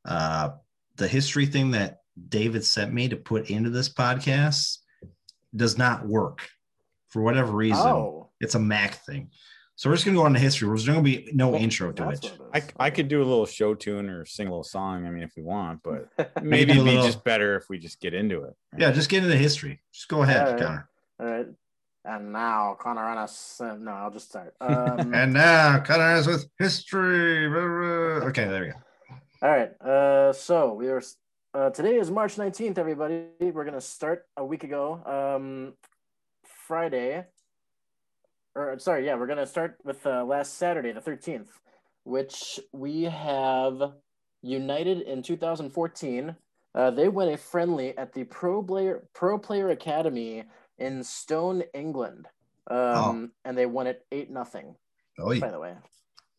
uh the history thing that David sent me to put into this podcast does not work for whatever reason. Oh, It's a Mac thing. So we're just gonna go on to history. There's gonna be no Well, intro to that's it. I. I could do a little show tune or sing a little song. I mean, if we want, but *laughs* maybe it'd be little- just better if we just get into it. right? Yeah, just get into history. Just go ahead, All right. Connor. All right. And now Connor on us. uh, No, I'll just start. *laughs* Um, And now Connor is with history. Okay, there we go. All right. Uh, so we are. Uh, today is March nineteenth. Everybody, we're gonna start a week ago. Um, Friday. Or sorry, yeah, we're gonna start with uh, last Saturday, the thirteenth, which we have United in 2014. Uh, they win a friendly at the Pro Player Pro Player Academy in Stone, England, um, and they won it eight nothing. Oh, yeah. By the way,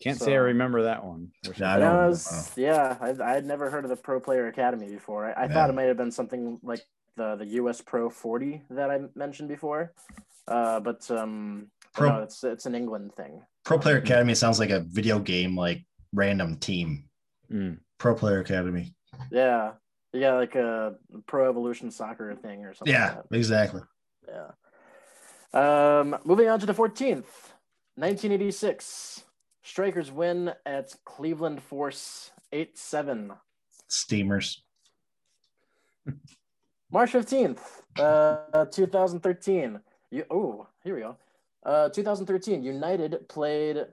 Can't So- say I remember that one. Wish Yeah, I I don't That know. yeah, I, I had never heard of the Pro Player Academy before. I, I Yeah. thought it might have been something like the the US Pro 40 that I mentioned before, uh, but um, but Pro- no, it's it's an England thing. Pro Player Academy sounds like a video game, like random team. Mm. Pro Player Academy. Yeah, yeah, like a Pro Evolution Soccer thing or something. Yeah, like exactly. yeah. Um, moving on to the 14th, 1986. Strikers win at Cleveland Force 8 7. Steamers. March 15th, uh, 2013. You, oh, here we go. Uh, 2013, United played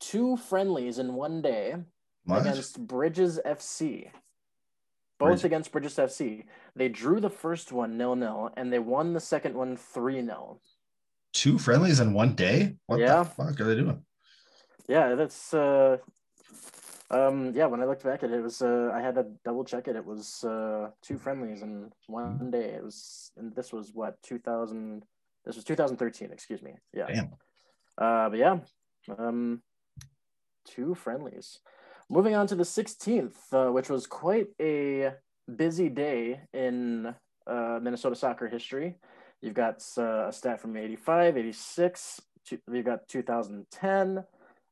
two friendlies in one day What? against Bridges FC. Both Bridge- against Bridges FC. They drew the first one nil nil, and they won the second one 3 0. Two friendlies in one day? What Yeah. the fuck are they doing? Yeah, that's uh um yeah, when I looked back at it, it was uh I had to double check it. It was uh two friendlies in one day. It was and this was what 2000 this was 2013, excuse me. Yeah. Damn. Uh but yeah. Um two friendlies. Moving on to the 16th, uh, which was quite a busy day in uh, Minnesota soccer history. You've got uh, a stat from 85, 86, two, you've got 2010.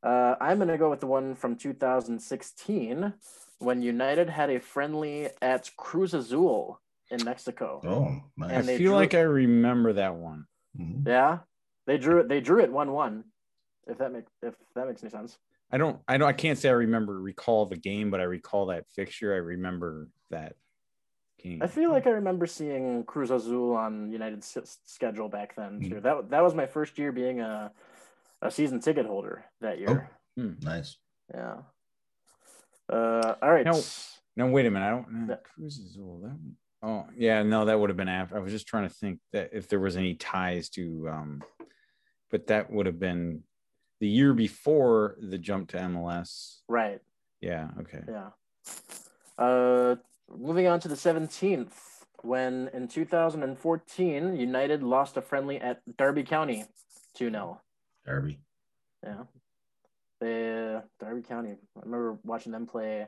Uh, I'm going to go with the one from 2016 when United had a friendly at Cruz Azul in Mexico. Oh, nice. I And they feel drew- like I remember that one. Mhm. Yeah, they drew it. They drew it one-one. If that makes if that makes any sense. I don't, I don't, I can't say I remember recall the game, but I recall that fixture. I remember that game. I feel like I remember seeing Cruz Azul on United's s- schedule back then Mm. too. That that was my first year being a a season ticket holder that year. Nice. Yeah. Uh, all right. Now- No, wait a minute. I don't. Yeah. Uh, Cruz Azul. That. Oh, yeah. No, that would have been after. I was just trying to think that if there was any ties to, um, but that would have been the year before the jump to MLS. Right. Yeah. Okay. Yeah. Uh, moving on to the 17th, when in 2014 United lost a friendly at Derby County, two 0 Derby. Yeah. They Derby County. I remember watching them play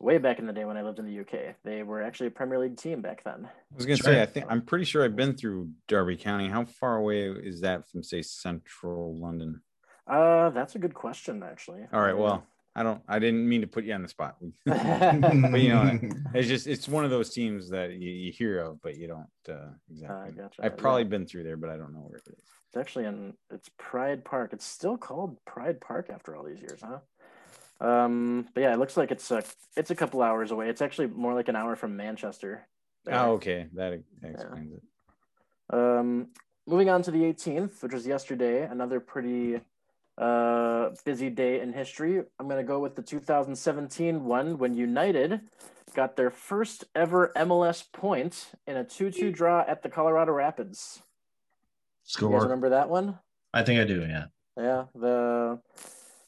way back in the day when I lived in the UK. They were actually a Premier League team back then. I was gonna Sure. say. I think I'm pretty sure I've been through Derby County. How far away is that from, say, Central London? Uh, that's a good question, actually. All right. Well, I don't. I didn't mean to put you on the spot. *laughs* *laughs* but you know, *laughs* it's just it's one of those teams that you, you hear of, but you don't uh, exactly. gotcha. I've probably Yeah. been through there, but I don't know where it is. It's actually in it's Pride Park. It's still called Pride Park after all these years, huh? Um, but yeah, it looks like it's a it's a couple hours away. It's actually more like an hour from Manchester. there. Oh, okay. That explains it. Um, moving on to the 18th, which was yesterday, another pretty uh, busy day in history. I'm going to go with the 2017 one when United got their first ever MLS point in a 2 2 draw at the Colorado Rapids. You guys Score. remember that one? I think I do. Yeah. Yeah. The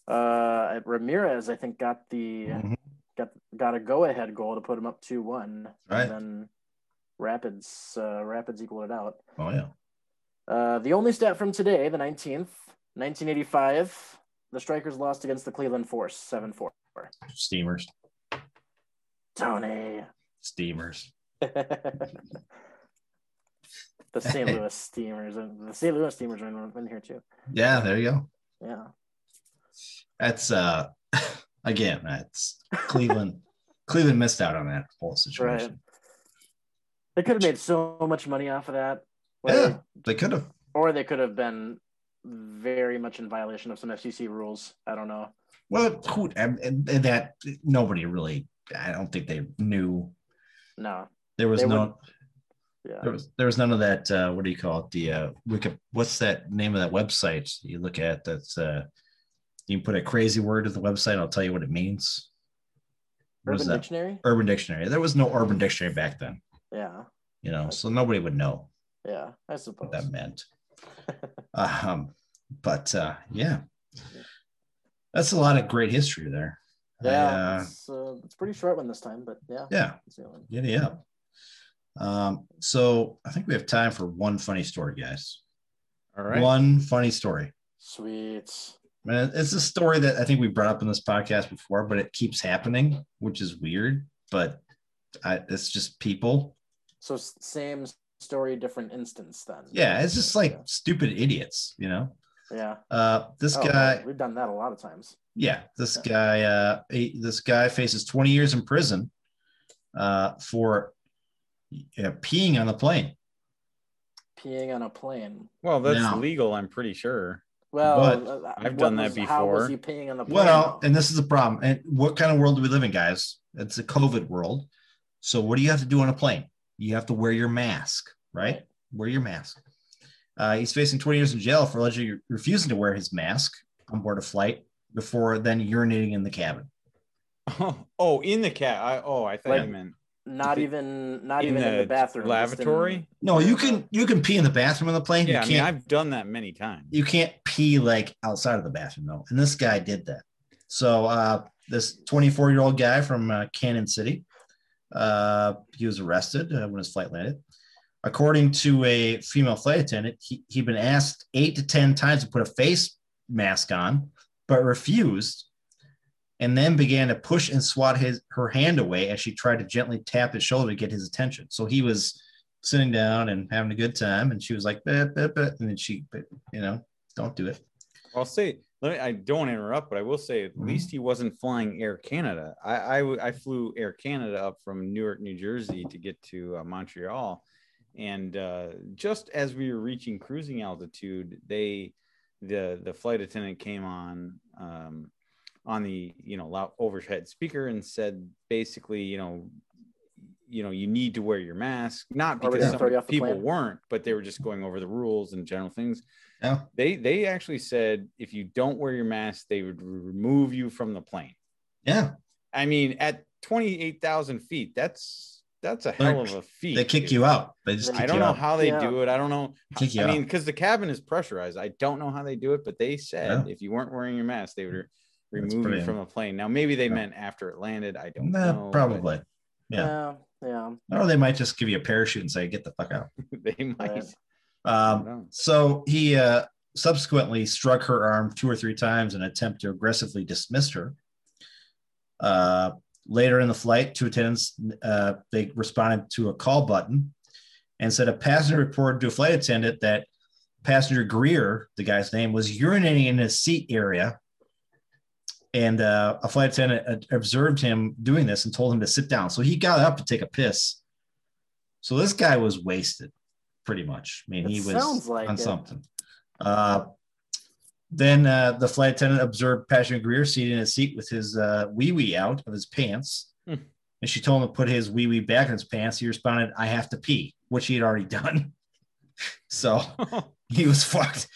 uh, Ramirez, I think, got the Mhm. got got a go ahead goal to put him up 2 1. Right. And then Rapids uh, Rapids equaled it out. Oh yeah. Uh, the only stat from today, the 19th, 1985, the Strikers lost against the Cleveland Force 7 4. Steamers. Tony. Steamers. *laughs* the St. Louis Steamers. and The St. Louis Steamers are in, in here too. Yeah. There you go. Yeah. That's uh *laughs* again. That's Cleveland. *laughs* Cleveland missed out on that whole situation. They could have made so much money off of that. Yeah, Like, they could have. Or they could have been very much in violation of some FCC rules. I don't know. Well, who and, and that nobody really. I don't think they knew. No. There was They no. Yeah. There was there was none of that. Uh, what do you call it? The uh, Wiki, what's that name of that website you look at? That's uh, you can put a crazy word to the website. I'll tell you what it means. What is Urban? Dictionary? Urban Dictionary. There was no Urban Dictionary back then. Yeah. You know, so nobody would know Yeah. I suppose. what that *laughs* meant. um, but uh, yeah, that's a lot of great history there. I, Yeah. uh, it's, uh, it's a pretty short one this time, but yeah. yeah. it's the only- Yeah, yeah. Um, so I think we have time for one funny story, guys. All right. One funny story. Sweet. Man, it's a story that I think we brought up in this podcast before, but it keeps happening, which is weird. But I, it's just people. So same story, different instance then. Yeah, it's just like stupid idiots, you know. Yeah. Uh, this Oh, guy, We've done that a lot of times. yeah, this guy, uh, he- this guy faces 20 years in prison uh, for uh, peeing on the plane. Peeing on a plane. Well, that's Now- legal. I'm pretty sure. Well, But uh, I've what done that was- How was before. he peeing on the plane? Well, and this is the problem. And what kind of world do we live in, guys? It's a COVID world. So what do you have to do on a plane? You have to wear your mask, right? Right. Wear your mask. Uh, he's facing 20 years in jail for allegedly refusing to wear his mask on board a flight before then urinating in the cabin. Oh, *laughs* oh, in the cat. I oh, I thought Like- you meant not it- even not in even in the the bathroom. just in- lavatory. No, you can you can pee in the bathroom on the plane. Yeah, I you mean, can't I've done that many times. you can't pee like outside of the bathroom though. And this guy did that. So uh, this 24 year old guy from uh, Cannon City, uh, he was arrested uh, when his flight landed. According to a female flight attendant, he, he'd been asked eight to 10 times to put a face mask on, but refused, and then began to push and swat his her hand away as she tried to gently tap his shoulder to get his attention. So he was sitting down and having a good time, and she was like, "Bah, bah, bah," and then she, you know, don't do it. I'll say, let me, I don't want to interrupt, but I will say at Mhm. least he wasn't flying Air Canada. I I flew Air Canada up from Newark, New Jersey to get to uh, Montreal. And uh, just as we were reaching cruising altitude, they, the, the flight attendant came on, um, on the, you know, loud overhead speaker and said, basically, you know, you know, you need to wear your mask, not because gonna throw you some people weren't, but they were just going over the rules and general things Yeah. they they actually said if you don't wear your mask they would remove you from the plane Yeah. i mean at 28000 feet that's that's a hell of a feat They kick dude. you out. They just I i don't you know out. how they Yeah. do it i don't know Kick you i mean because the cabin is pressurized i don't know how they do it but they said if you weren't wearing your mask they would That's remove you from the plane now maybe they Yeah. meant after it landed i don't Nah, know but probably. Yeah. Yeah, yeah. Or they might just give you a parachute and say, get the fuck out. *laughs* they might Right. I don't Um, so he uh, subsequently struck her arm two or three times in an attempt to aggressively dismiss her. Uh, later in the flight, two attendants uh, they responded to a call button and said a passenger reported to a flight attendant that passenger Greer, the guy's name, was urinating in his seat area. And uh, a flight attendant observed him doing this and told him to sit down. So he got up to take a piss. So this guy was wasted, pretty much. I mean, It he was sounds like on it. something. Uh, then uh, the flight attendant observed Passenger Greer seated in his seat with his uh, wee wee out of his pants. Hmm. And she told him to put his wee wee back in his pants. He responded, I have to pee, which he had already done. *laughs* so *laughs* he was fucked.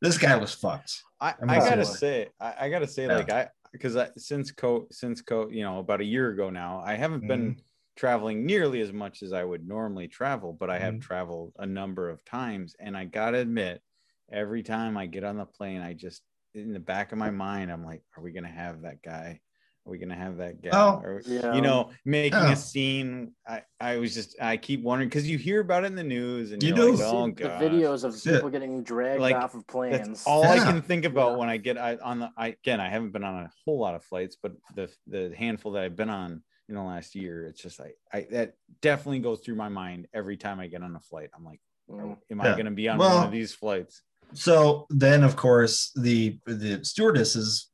This guy was fucked. I, I'm I gotta sure. say, I, I gotta say, Yeah. like I because since co since co you know about a year ago now, I haven't been Mm-hmm. Traveling nearly as much as I would normally travel, but I have Mhm. traveled a number of times, and I gotta admit, every time I get on the plane, I just in the back of my mind, I'm like, are we gonna have that guy? Are we gonna have that guy? Oh, Or, Yeah. you know, making Yeah. a scene. I, I was just, I keep wondering because you hear about it in the news and You you're do. like, See oh the god, videos of Yeah. people getting dragged Like, off of planes. that's all I can think about Yeah. when I get I, on the. I again, I haven't been on a whole lot of flights, but the the handful that I've been on in the last year, it's just like I that definitely goes through my mind every time I get on a flight. I'm like, Mm. am Yeah. I going to be on Well- one of these flights? So then, of course, the the stewardesses,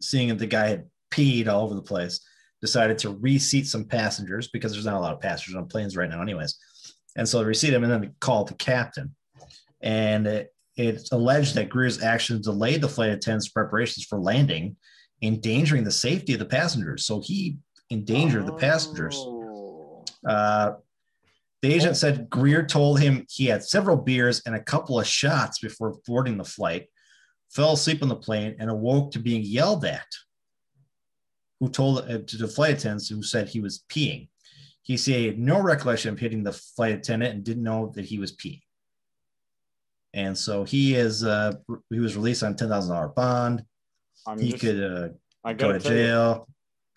seeing that the guy had peed all over the place, decided to reseat some passengers because there's not a lot of passengers on planes right now, anyways. And so they reseat him and then they called the captain. And it, it's alleged that Greer's actions delayed the flight attendant's preparations for landing, endangering the safety of the passengers. So he endangered the passengers. Oh. Uh, the agent said Greer told him he had several beers and a couple of shots before boarding the flight, fell asleep on the plane, and awoke to being yelled at. Who told uh, to the flight attendants who said he was peeing. He said he had no recollection of hitting the flight attendant and didn't know that he was peeing. And so he is uh, he was released on ten thousand dollar bond. I'm he just, could uh, I go to tell you, jail.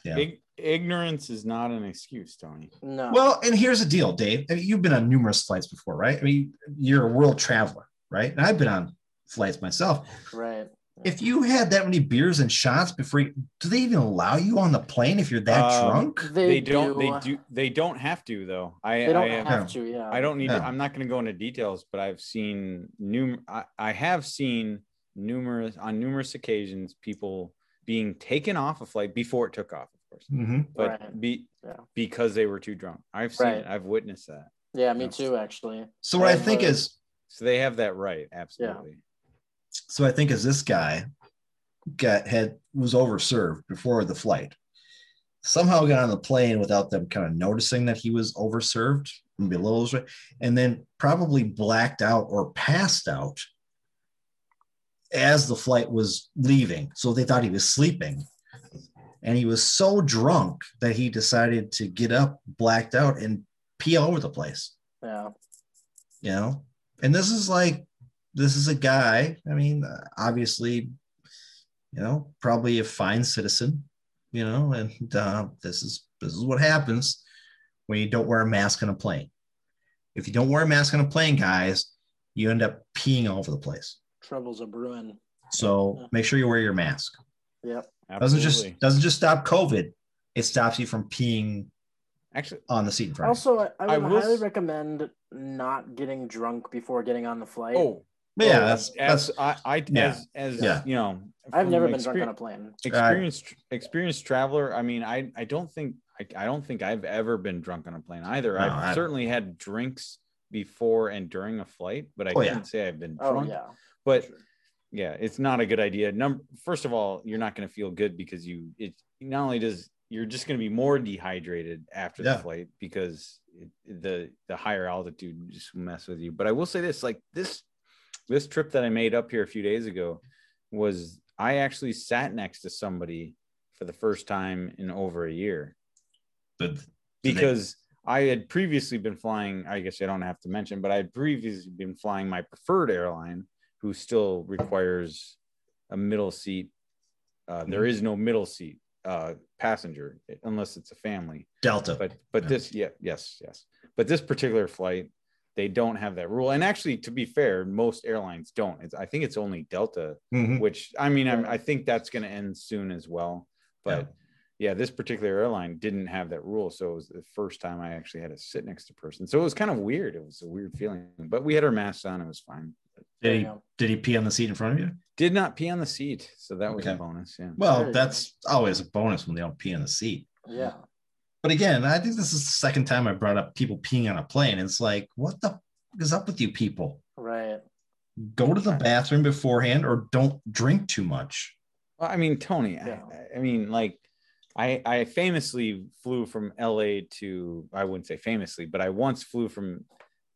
Yeah. ig- ignorance is not an excuse, Tony. No. Well, and here's the deal, Dave. I mean, you've been on numerous flights before, right? I mean, you're a world traveler, right? And I've been on flights myself. right. If you had that many beers and shots before, you, do they even allow you on the plane if you're that Um, drunk? They, They, don't. Do. They do. They don't have to though. I. They don't I have, have to. Yeah. I don't need. Yeah. To, I'm not going to go into details, but I've seen num. I, I have seen numerous on numerous occasions people being taken off a flight before it took off, of course, Mhm. but Right. be Yeah. because they were too drunk. I've seen Right. it. I've witnessed that. Yeah, me too. Actually. So what I I've, think uh, is, So they have that right. Absolutely. so I think is this guy got had was overserved before the flight. Somehow got on the plane without them kind of noticing that he was overserved and below, his- and then probably blacked out or passed out as the flight was leaving. So they thought he was sleeping. And he was so drunk that he decided to get up, blacked out, and pee all over the place. Yeah. You know, and this is like this is a guy. I mean, uh, obviously, you know, probably a fine citizen. You know, and uh, this is this is what happens when you don't wear a mask on a plane. If you don't wear a mask on a plane, guys, you end up peeing all over the place. Troubles a brewing. So make sure you wear your mask. Yep. Doesn't just doesn't just stop COVID. It stops you from peeing actually on the seat in front. of Also, I, I I would will highly s- recommend not getting drunk before getting on the flight. oh. Yeah, oh, that's as that's I, I yeah. as as Yeah. you know I've never been drunk on a plane. experienced experienced traveler i mean i i don't think I, I don't think i've ever been drunk on a plane either No, i've I- certainly had drinks before and during a flight but i Oh, can't say i've been drunk. Oh drunk yeah. but Sure. Yeah it's not a good idea number first of all you're not going to feel good because you it not only does you're just going to be more dehydrated after Yeah. the flight because it, the the higher altitude just mess with you but i will say this like this this trip that i made up here a few days ago was i actually sat next to somebody for the first time in over a year but because I had previously been flying. I guess I don't have to mention, but I had previously been flying my preferred airline, who still requires a middle seat. Uh, there is no middle seat uh, passenger unless it's a family. Delta. But but Yeah. this yeah yes yes. But this particular flight, they don't have that rule. And actually, to be fair, most airlines don't. It's, I think it's only Delta Mhm. which I mean, I'm, I think that's going to end soon as well. But yeah. this particular airline didn't have that rule. So it was the first time I actually had to sit next to a person. So it was kind of weird. It was a weird feeling, but we had our masks on. It was fine. There Did he did he pee on the seat in front of you? Did not pee on the seat. So that was a bonus. Yeah. Well, that's always a bonus when they don't pee on the seat. Yeah. But again, I think this is the second time I brought up people peeing on a plane. It's like, what the f- is up with you people? Right. Go to the bathroom beforehand or don't drink too much. Well, I mean, Tony, Yeah. I, I mean, like, I, I famously flew from LA to, I wouldn't say famously, but I once flew from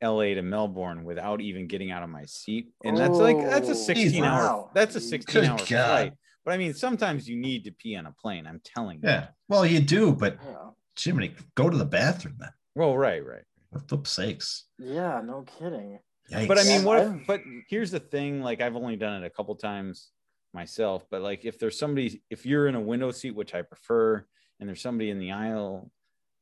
LA to Melbourne without even getting out of my seat. And that's like, that's a Oh, 16 hour, that's a 16 hour God. flight. But I mean, sometimes you need to pee on a plane. I'm telling you. Yeah. Well, you do, but Yeah. Jiminy, go to the bathroom then. Well, right, right. For flip's sakes. Yeah. No kidding. Yikes. But I mean, what if, but here's the thing like, I've only done it a couple times myself, but like, if there's somebody, if you're in a window seat, which I prefer, and there's somebody in the aisle,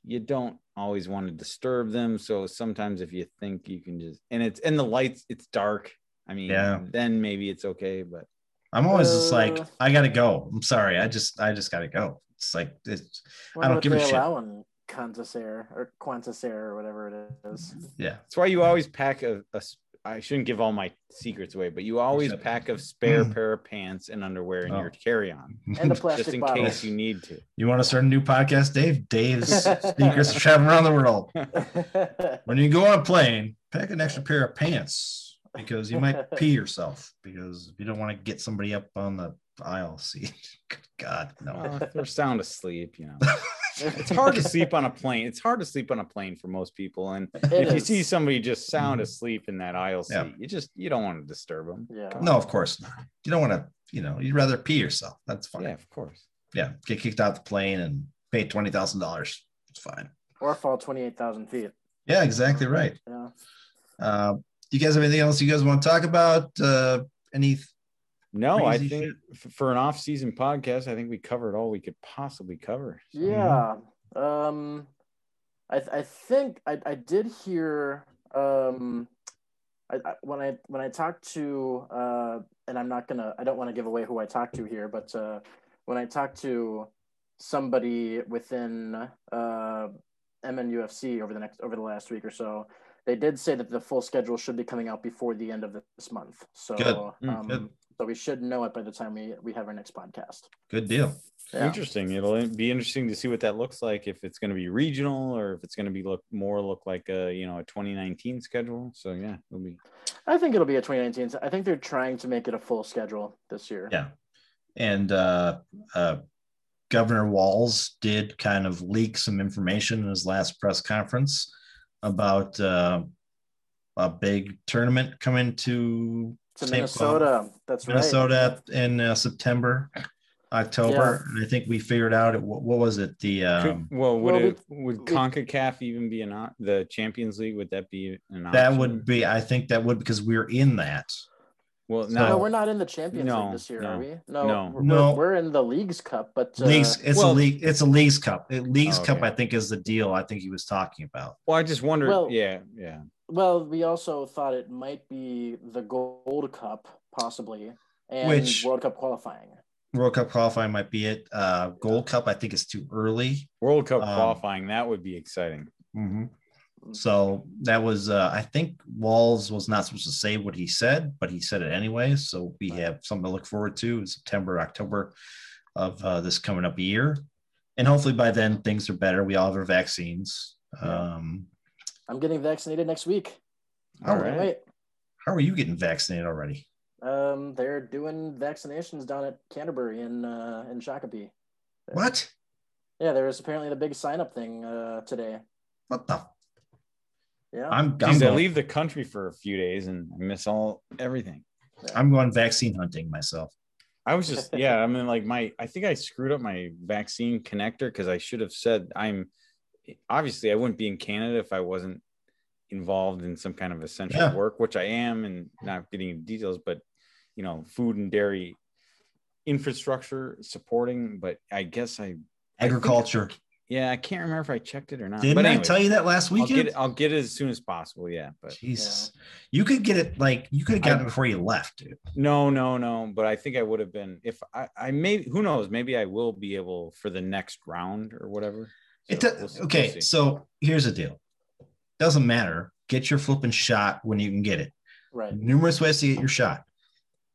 you don't always want to disturb them. So sometimes if you think you can just, and it's, and the lights, it's dark. I mean, Yeah. then maybe it's okay, but I'm always just like, Uh, I gotta go. I'm sorry. I just I just gotta go. It's like it's I don't give a shit. allow in Qantas Air or Qantas Air or whatever it is. yeah. that's why you always pack a, a s- I shouldn't give all my secrets away, but you always Except- pack a spare Mm. pair of pants and underwear in Oh. your carry-on, *laughs* And a just in bottle. case you need to. You want to start a new podcast, Dave? Dave's *laughs* Secrets of Traveling Around the World. *laughs* When you go on a plane, pack an extra pair of pants because you might pee yourself because you don't want to get somebody up on the aisle seat. Good God, no. Well, they're sound asleep, you know. It's hard to sleep on a plane. It's hard to sleep on a plane for most people. And *laughs* It if you see somebody just sound asleep in that aisle seat, Yeah. you just you don't want to disturb them. Yeah. no, of course not. You don't want to, you know, you'd rather pee yourself. That's fine. Yeah, Yeah. of course. Yeah, get kicked out the plane and pay $20,000. It's fine. Or fall 28,000 feet. Yeah, exactly right. Yeah. Uh, do you guys have anything else you guys want to talk about? Uh, any No, I think f- for an off-season podcast, I think we covered all we could possibly cover. So- Yeah. Um, I I think I I did hear um, I, I when I when I talked to uh, and I'm not gonna I don't want to give away who I talked to here, but uh, when I talked to somebody within uh, MNUFC over the next over the last week or so, they did say that the full schedule should be coming out before the end of this month. So Good. Mm, um, good. So we should know it by the time we we have our next podcast. good deal? Yeah. Interesting. It'll be interesting to see what that looks like. If it's going to be regional or if it's going to be look more look like a you know a 2019 schedule. So yeah, it'll be I think it'll be a 2019. I think they're trying to make it a full schedule this year. Yeah. And uh, uh, Governor Walz did kind of leak some information in his last press conference about uh, a big tournament coming to To St. Paul, Minnesota. That's right. Minnesota in uh, September. October, and I think we figured out it, what, what was it? The Could- um, well, would well, it would we- CONCACAF even be an op- the Champions League? Would that be an option? that would be. I think that would because we're in that. Well So- No, no. we're not in the Champions No, League this year, no, are we? No, no. We're, No. we're in the Leagues Cup, but uh, leagues. It's well- a league. It's a leagues cup. It, leagues Oh, cup. okay. I think is the deal. I think he was talking about. Well, I just wondered. Well- yeah, yeah. well, we also thought it might be the Gold Cup, possibly, and Which- World Cup qualifying. World Cup qualifying might be it. Uh, Gold Cup. I think is too early. World Cup Um, qualifying that would be exciting. So that was. Uh, I think Walz was not supposed to say what he said, but he said it anyway. So we have something to look forward to in September, October of uh, this coming up year, and hopefully by then things are better. We all have our vaccines. Yeah. Um, I'm getting vaccinated next week. All right. Wait. how are you getting vaccinated already? Um, they're doing vaccinations down at Canterbury in uh, in Shakopee. What? Yeah, there was apparently the big sign up thing uh, today. What the? Yeah. I'm I'm Geez, I leave the country for a few days and miss all everything. I'm going vaccine hunting myself. I was just *laughs* yeah. I mean, like my I think I screwed up my vaccine connector because I should have said I'm obviously I wouldn't be in Canada if I wasn't involved in some kind of essential Yeah. work, which I am, and not getting into details, but you know, food and dairy infrastructure supporting. But I guess I I Agriculture. Yeah, I can't remember if I checked it or not. Didn't but I tell you that last I'll get weekend? it. I'll get it as soon as possible. Yeah, but Jesus, you could get it like you could have gotten it before you left, dude. No, no, no. But I think I would have been if I, I may. Who knows? Maybe I will be able for the next round or whatever. It So do- we'll okay, we'll so here's the deal. Doesn't matter. Get your flipping shot when you can get it. right. Numerous ways to get your shot.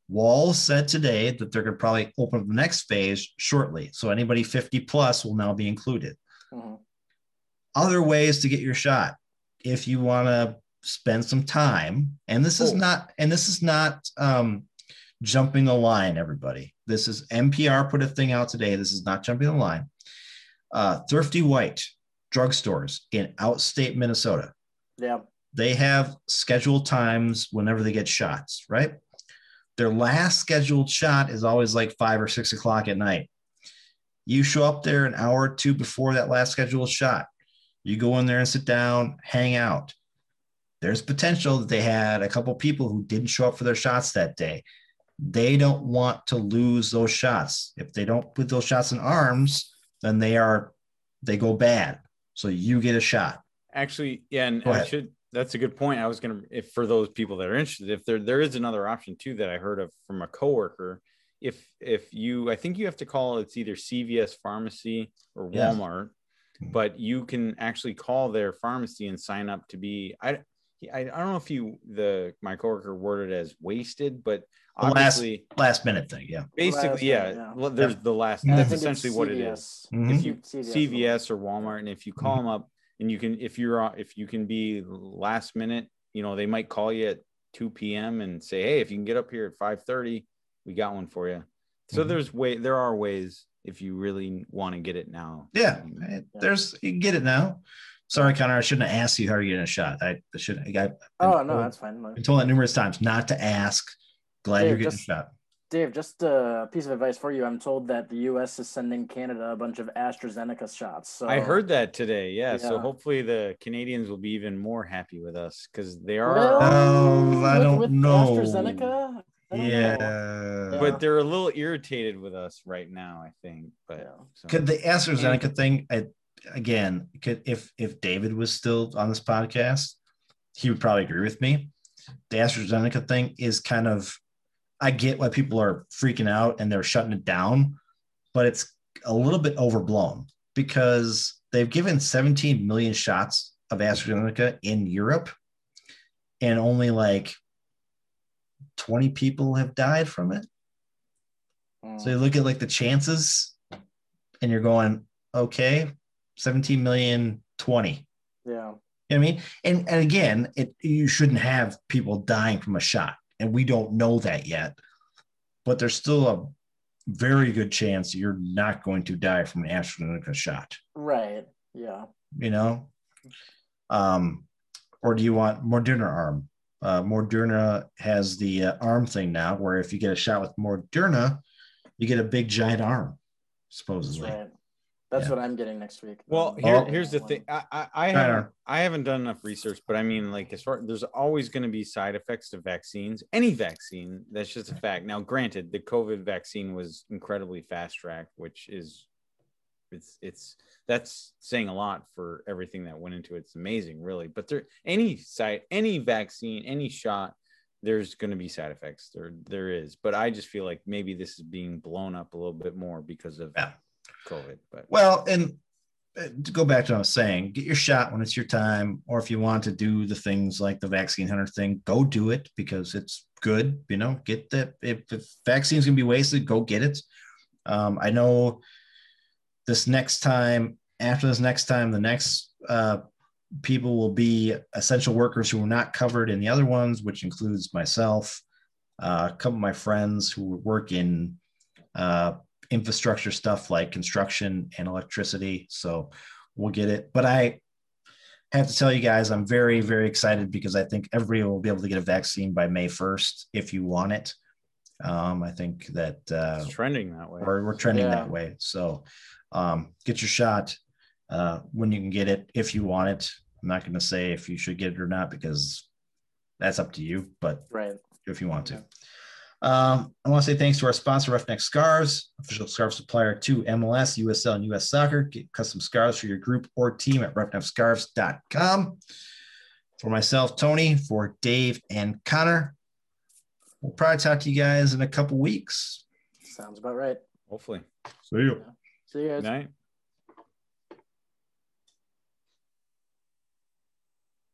Walz said today that they're going to probably open up the next phase shortly. So anybody 50 plus will now be included. Mhm. Other ways to get your shot. If you want to spend some time, and this is not, and this is not um, jumping the line, everybody. This is NPR put a thing out today. This is not jumping the line. Uh, Thrifty White drugstores in outstate Minnesota Yeah. they have scheduled times whenever they get shots, right? Their last scheduled shot is always like five or six o'clock at night. You show up there an hour or two before that last scheduled shot. You go in there and sit down, hang out. There's potential that they had a couple people who didn't show up for their shots that day. They don't want to lose those shots. If they don't put those shots in arms, then they are they go bad. So you get a shot. Actually, yeah, and I should. That's a good point. I was gonna, if for those people that are interested, if there there is another option too that I heard of from a coworker. If if you, I think you have to call it's either CVS pharmacy or Yes. Walmart, but you can actually call their pharmacy and sign up to be. I I, I don't know if you the my coworker worded as wasted, but The last- obviously Last minute thing, yeah. basically Last yeah, minute, yeah. well, there's the last Yeah. That's essentially what it is CVS. Mhm. if you CVS. CVS or Walmart, and if you call them up and you can, if you're, if you can be last minute, you know, they might call you at 2 p.m. and say, Hey, if you can get up here at 5:30, we got one for you. So Mhm. there's way, there are ways if you really want to get it now. Yeah, it- there's you can get it now. Sorry, Connor, I shouldn't have asked you how you're getting a shot. I, I should. I got. Oh no, that's fine. I've been told that numerous times not to ask. Glad Dave, you're getting just- a shot. Dave, just a piece of advice for you. I'm told that the U.S. is sending Canada a bunch of AstraZeneca shots. So I heard that today. Yeah. So hopefully the Canadians will be even more happy with us because they are, Well, Oh, I don't with know. AstraZeneca. I Yeah. know. but they're a little irritated with us right now, I think. But Yeah. so- Could the AstraZeneca thing I, again? Could if if David was still on this podcast, he would probably agree with me. The AstraZeneca thing is kind of. I get why people are freaking out and they're shutting it down, but it's a little bit overblown because they've given 17 million shots of AstraZeneca in Europe, and only like 20 people have died from it. Mm. So you look at like the chances, and you're going, okay, 17 million, 20. yeah. You know what I mean? And and again, it you shouldn't have people dying from a shot, and we don't know that yet. But there's still a very good chance you're not going to die from an AstraZeneca shot. Right. Yeah. You know, um, or do you want Moderna arm? Uh, Moderna has the uh, arm thing now, where if you get a shot with Moderna, you get a big giant arm, That's supposedly. right. That's Yeah. what I'm getting next week. Well, Um, here, Oh. here's the thing. I, I, I haven't, I haven't done enough research, but I mean, like, as far there's always going to be side effects to vaccines. Any vaccine, that's just a fact. Now, granted, the COVID vaccine was incredibly fast tracked, which is, it's, it's that's saying a lot for everything that went into it. It's amazing, really. But there, any side, any vaccine, any shot, there's going to be side effects. There, there is. But I just feel like maybe this is being blown up a little bit more because of Yeah. COVID. But Well, and uh, to go back to what I was saying, get your shot when it's your time, or if you want to do the things like the vaccine hunter thing, go do it because it's good. You know, get the if the vaccine's gonna be wasted, go get it. Um, I know this next time, after this next time, the next uh, people will be essential workers who were not covered in the other ones, which includes myself, uh, a couple of my friends who work in uh, infrastructure stuff like construction and electricity. So we'll get it. But I have to tell you guys, I'm very, very excited because I think everybody will be able to get a vaccine by May 1st if you want it. Um, I think that uh, it's trending that way. we're, we're trending Yeah. that way. So um, get your shot uh, when you can get it if you want it. I'm not going to say if you should get it or not because that's up to you, but right. if you want to. Um, I want to say thanks to our sponsor, Roughneck Scarves, official scarf supplier to MLS, USL, and US Soccer. Get custom scarves for your group or team at roughneckscarves.com. For myself, Tony, for Dave and Connor, we'll probably talk to you guys in a couple weeks. Sounds about right. Hopefully. See you. See you guys. Night.